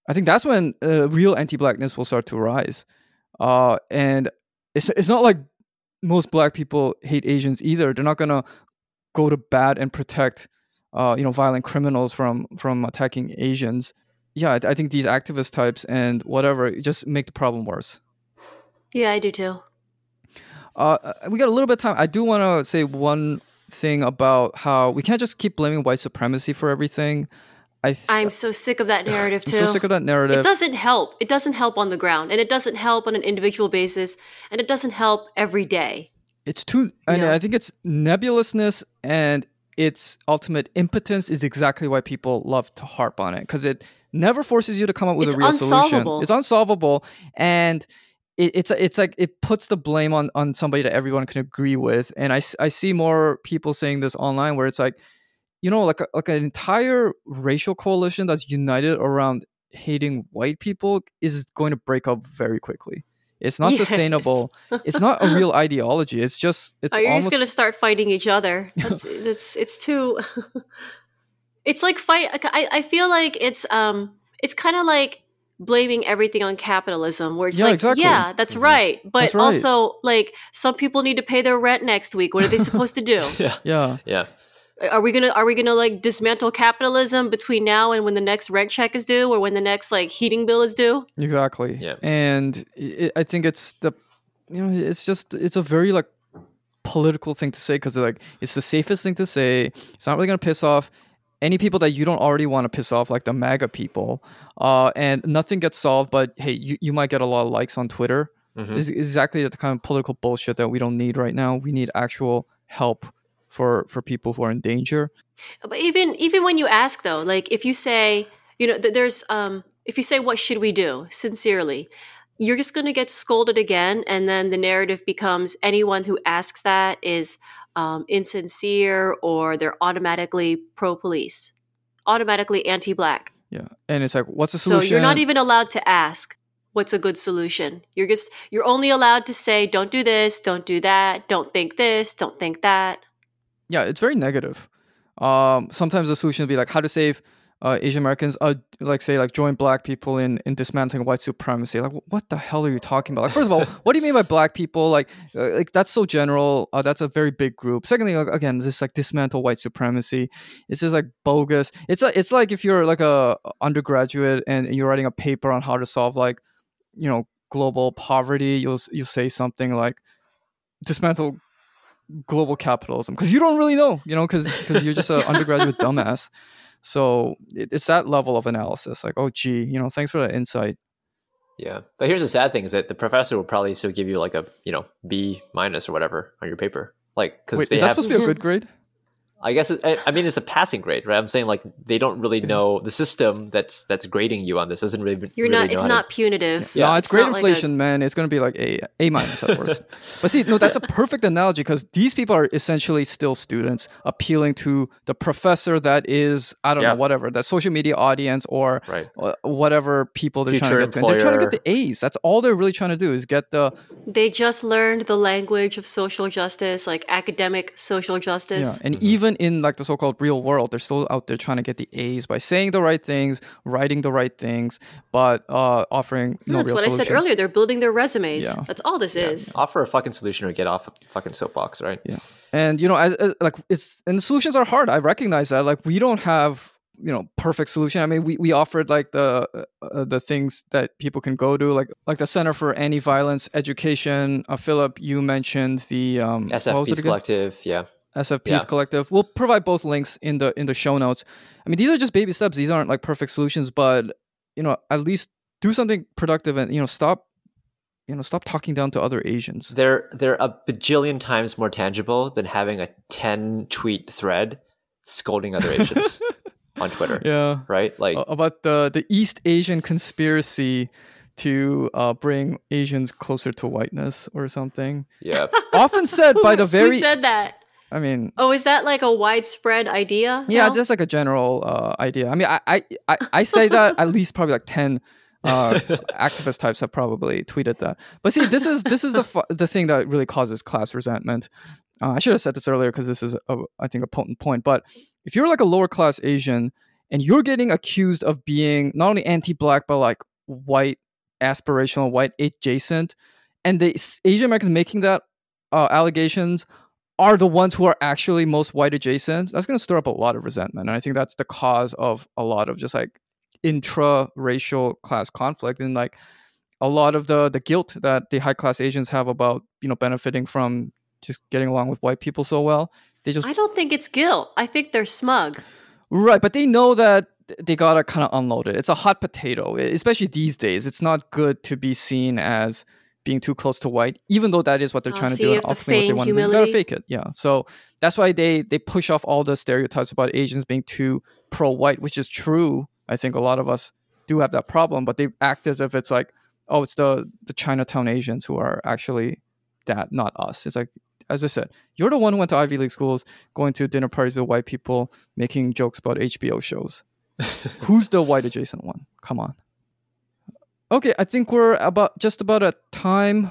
Speaker 1: I think that's when uh, real anti-blackness will start to rise, uh, and it's it's not like most black people hate Asians either. They're not gonna go to bat and protect uh, you know violent criminals from from attacking Asians. Yeah, I, I think these activist types and whatever just make the problem worse.
Speaker 2: Yeah, I do too.
Speaker 1: Uh, we got a little bit of time. I do want to say one thing about how we can't just keep blaming white supremacy for everything. I th-
Speaker 2: I'm so sick of that narrative
Speaker 1: I'm
Speaker 2: too.
Speaker 1: so sick of that narrative.
Speaker 2: It doesn't help. It doesn't help on the ground, and it doesn't help on an individual basis, and it doesn't help every day.
Speaker 1: it's too and
Speaker 2: Yeah.
Speaker 1: i think it's nebulousness and its ultimate impotence is exactly why people love to harp on it because it never forces you to come up with
Speaker 2: It's
Speaker 1: a real solution. It's unsolvable, and it, it's it's like it puts the blame on on somebody that everyone can agree with. And I I see more people saying this online where it's like, you know, like a, like an entire racial coalition that's united around hating white people is going to break up very quickly. It's not
Speaker 2: Yes.
Speaker 1: sustainable. It's not a real ideology. It's just it's
Speaker 2: Are you
Speaker 1: almost
Speaker 2: just gonna start fighting each other? That's, it's it's too. it's like fight. I I feel like it's um it's kind of like blaming everything on capitalism, where it's
Speaker 1: Yeah,
Speaker 2: like
Speaker 1: exactly.
Speaker 2: yeah, that's
Speaker 3: Mhm.
Speaker 2: right, but
Speaker 1: That's right.
Speaker 2: also like some people need to pay their rent next week. What are they supposed to do?
Speaker 3: yeah,
Speaker 1: yeah.
Speaker 3: yeah.
Speaker 2: Are we gonna are we gonna like dismantle capitalism between now and when the next rent check is due, or when the next like heating bill is due?
Speaker 1: Exactly.
Speaker 3: Yeah.
Speaker 1: And i I think it's the, you know, it's just it's a very like political thing to say because like it's the safest thing to say. It's not really gonna piss off any people that you don't already want to piss off, like the MAGA people. Uh, and nothing gets solved. But hey, you, you might get a lot of likes on Twitter.
Speaker 3: Mhm.
Speaker 1: Is exactly the kind of political bullshit that we don't need right now. We need actual help for for people who are in danger.
Speaker 2: But even even when you ask though, like if you say, you know, th- there's um if you say what should we do sincerely, you're just going to get scolded again and then the narrative becomes anyone who asks that is um, insincere or they're automatically pro police, automatically anti black.
Speaker 1: Yeah. And it's like, what's the
Speaker 2: So
Speaker 1: solution?
Speaker 2: you're not even allowed to ask what's a good solution. You're just you're only allowed to say don't do this, don't do that, don't think this, don't think that.
Speaker 1: Yeah, it's very negative. Um, sometimes the solution would be like how to save uh, Asian Americans, uh, like say like join black people in in dismantling white supremacy. Like, what the hell are you talking about? Like, first of all, what do you mean by black people? Like, uh, like that's so general. Uh, that's a very big group. Secondly, like, again, this like dismantle white supremacy. It's just like bogus. It's a, it's like if you're like a undergraduate and you're writing a paper on how to solve like, you know, global poverty. You'll you'll say something like dismantle global capitalism because you don't really know, you know, because because you're just an undergraduate dumbass. So it, it's that level of analysis. Like, oh, gee, you know, thanks for that insight.
Speaker 3: Yeah, but here's the sad thing: is that the professor will probably still give you like a you know B minus or whatever on your paper, like because
Speaker 1: Wait, is that
Speaker 3: have.
Speaker 1: supposed to be a good grade?
Speaker 3: I guess it, I I mean it's a passing grade, right? I'm saying like they don't really know the system that's that's grading you on this doesn't really.
Speaker 2: You're
Speaker 3: really
Speaker 2: not
Speaker 3: know
Speaker 2: it's
Speaker 3: how to-
Speaker 2: not punitive.
Speaker 3: Yeah,
Speaker 1: no, it's grade
Speaker 2: not like a-
Speaker 1: inflation, man. It's going to be like a A minus at worst. but see, no, that's a perfect analogy because these people are essentially still students appealing to the professor that is I don't
Speaker 3: Yeah.
Speaker 1: know whatever that social media audience or
Speaker 3: right.
Speaker 1: uh, whatever people they're trying to
Speaker 3: Future
Speaker 1: get to. And they're trying to get the A's. That's all they're really trying to do is get the
Speaker 2: They just learned the language of social justice, like academic social
Speaker 1: Yeah,
Speaker 2: justice.
Speaker 1: and even in like the so-called real world, they're still out there trying to get the A's by saying the right things, writing the right things, but uh, offering no
Speaker 2: That's
Speaker 1: real
Speaker 2: what I said earlier. They're building their resumes.
Speaker 1: Yeah.
Speaker 2: That's all this is.
Speaker 3: Offer a fucking solution or get off a fucking soapbox, right? Yeah.
Speaker 1: And you know, as, as like it's and the solutions are hard. I recognize that. Like we don't have you know perfect solution. I mean, we, we offered like the uh, the things that people can go to, like like the Center for Anti-Violence Education. Uh, Philip, you mentioned the um, what was
Speaker 3: SF
Speaker 1: it
Speaker 3: Peace
Speaker 1: again?
Speaker 3: Collective, yeah.
Speaker 1: SF
Speaker 3: Yeah.
Speaker 1: Collective. We'll provide both links in the in the show notes. I mean, these are just baby steps. These aren't like perfect solutions, but you know, at least do something productive and you know, stop you know, stop talking down to other Asians.
Speaker 3: They're they're a bajillion times more tangible than having a ten tweet thread scolding other Asians on Twitter,
Speaker 1: Yeah.
Speaker 3: right? Like,
Speaker 1: Uh, about the the East Asian conspiracy to uh, bring Asians closer to whiteness or something.
Speaker 3: yeah,
Speaker 1: Often said by the
Speaker 2: Who
Speaker 1: very
Speaker 2: said that?
Speaker 1: I mean,
Speaker 2: Oh, is that like a widespread idea?
Speaker 1: Yeah,
Speaker 2: now?
Speaker 1: just like a general uh, idea. I mean, I, I, I, I say that at least probably like ten uh, activist types have probably tweeted that. But see, this is this is the fu- the thing that really causes class resentment. Uh, I should have said this earlier because this is, a, I think, a potent point. But if you're like a lower class Asian and you're getting accused of being not only anti-black but like white aspirational, white adjacent, and the Asian Americans making that uh, allegations are the ones who are actually most white adjacent, that's going to stir up a lot of resentment. And I think that's the cause of a lot of just like intra racial class conflict and like a lot of the the guilt that the high class Asians have about, you know, benefiting from just getting along with white people so well. They just
Speaker 2: I don't think it's guilt. I think they're smug.
Speaker 1: Right, but they know that they gotta kind of unload it. It's a hot potato, especially these days. It's not good to be seen as being too close to white, even though that is what they're
Speaker 2: Oh,
Speaker 1: trying to do
Speaker 2: you
Speaker 1: and
Speaker 2: have
Speaker 1: ultimately what they
Speaker 2: feign
Speaker 1: want to do. You gotta fake it, yeah. So that's why they they push off all the stereotypes about Asians being too pro white, which is true. I think a lot of us do have that problem, but they act as if it's like, oh, it's the the Chinatown Asians who are actually that, not us. It's like, as I said, you're the one who went to Ivy League schools, going to dinner parties with white people, making jokes about HBO shows. Who's the white adjacent one? Come on. Okay, I think we're about just about at time.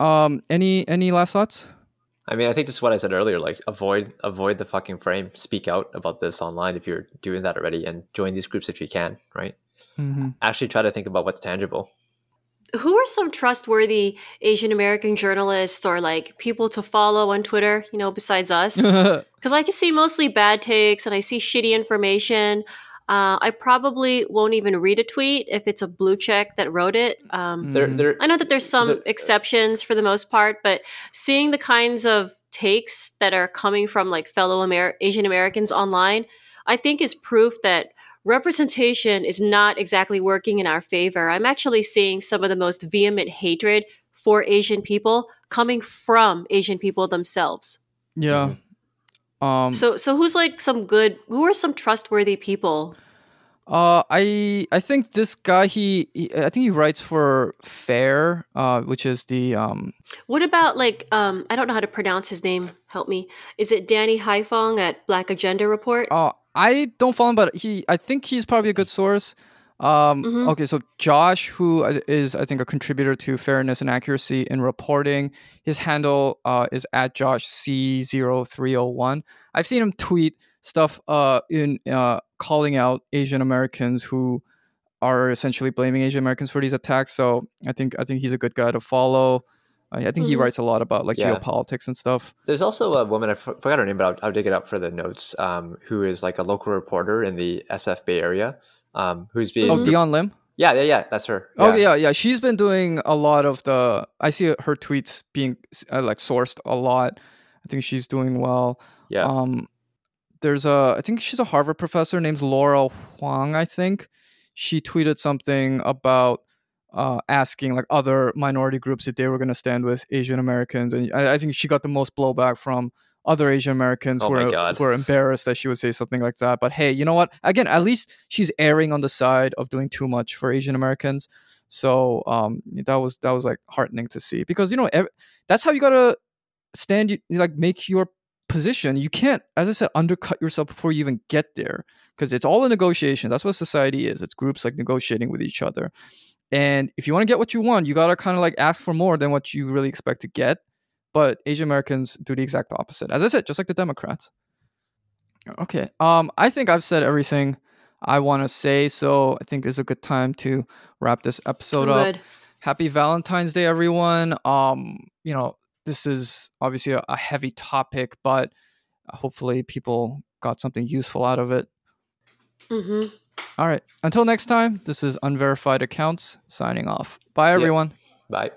Speaker 1: Um, any any last thoughts?
Speaker 3: I mean, I think this is what I said earlier. Like, avoid avoid the fucking frame. Speak out about this online if you're doing that already, and join these groups if you can. Right?
Speaker 1: Mm-hmm.
Speaker 3: Actually, try to think about what's tangible.
Speaker 2: Who are some trustworthy Asian American journalists or like people to follow on Twitter, you know, besides us? Because I can see mostly bad takes and I see shitty information. Uh, I probably won't even read a tweet if it's a blue check that wrote it. Um,
Speaker 3: There,
Speaker 1: Mhm.
Speaker 3: there.
Speaker 2: I know that there's some
Speaker 3: The-
Speaker 2: exceptions for the most part, but seeing the kinds of takes that are coming from like fellow Amer- Asian Americans online, I think is proof that representation is not exactly working in our favor. I'm actually seeing some of the most vehement hatred for Asian people coming from Asian people themselves.
Speaker 1: yeah. Um.
Speaker 2: So so who's like some good who are some trustworthy people?
Speaker 1: Uh, I I think this guy he, he I think he writes for Fair, uh, which is the um.
Speaker 2: What about like um I don't know how to pronounce his name. Help me. Is it Danny Haiphong at Black Agenda Report?
Speaker 1: Uh, I don't follow him, but he I think he's probably a good source. Um,
Speaker 2: Mhm.
Speaker 1: Okay, so Josh, who is I- think a contributor to fairness and accuracy in reporting, his handle uh, is at Josh C0301. I've seen him tweet stuff uh, in uh, calling out Asian Americans who are essentially blaming Asian Americans for these attacks. So I think I think he's a good guy to follow. I I think he
Speaker 2: Mhm.
Speaker 1: writes a lot about like
Speaker 3: Yeah.
Speaker 1: geopolitics and stuff.
Speaker 3: There's also a woman I f- forgot her name, but I'll, I'll dig it up for the notes. Um, who is like a local reporter in the SF Bay Area. Um, who's being
Speaker 1: Oh. Dion Lim.
Speaker 3: yeah, yeah, yeah. That's her.
Speaker 1: Oh yeah, yeah. She's been doing a lot of the. I see her tweets being uh, like sourced a lot. I think she's doing well.
Speaker 3: yeah.
Speaker 1: Um, there's a. I think she's a Harvard professor named Laura Huang. I think she tweeted something about uh, asking like other minority groups if they were going to stand with Asian Americans, and I, I think she got the most blowback from other Asian Americans
Speaker 3: Oh
Speaker 1: who,
Speaker 3: my
Speaker 1: are,
Speaker 3: God.
Speaker 1: who are embarrassed that she would say something like that. But hey, you know what? Again, at least she's erring on the side of doing too much for Asian Americans. So um, that was that was like heartening to see because you know ev- that's how you gotta stand. Like make your position. You can't, as I said, undercut yourself before you even get there because it's all a negotiation. That's what society is. It's groups like negotiating with each other. And if you want to get what you want, you gotta kind of like ask for more than what you really expect to get. But Asian Americans do the exact opposite. As I said, just like the Democrats. Okay. Um, I think I've said everything I want to say, so I think it's a good time to wrap this episode
Speaker 2: I'm
Speaker 1: up. Happy Valentine's Day, everyone. Um, you know, this is obviously a, a heavy topic, but hopefully people got something useful out of it.
Speaker 2: hmm
Speaker 1: All right. Until next time, this is Unverified Accounts signing off. Bye,
Speaker 3: Yep.
Speaker 1: everyone.
Speaker 3: Bye.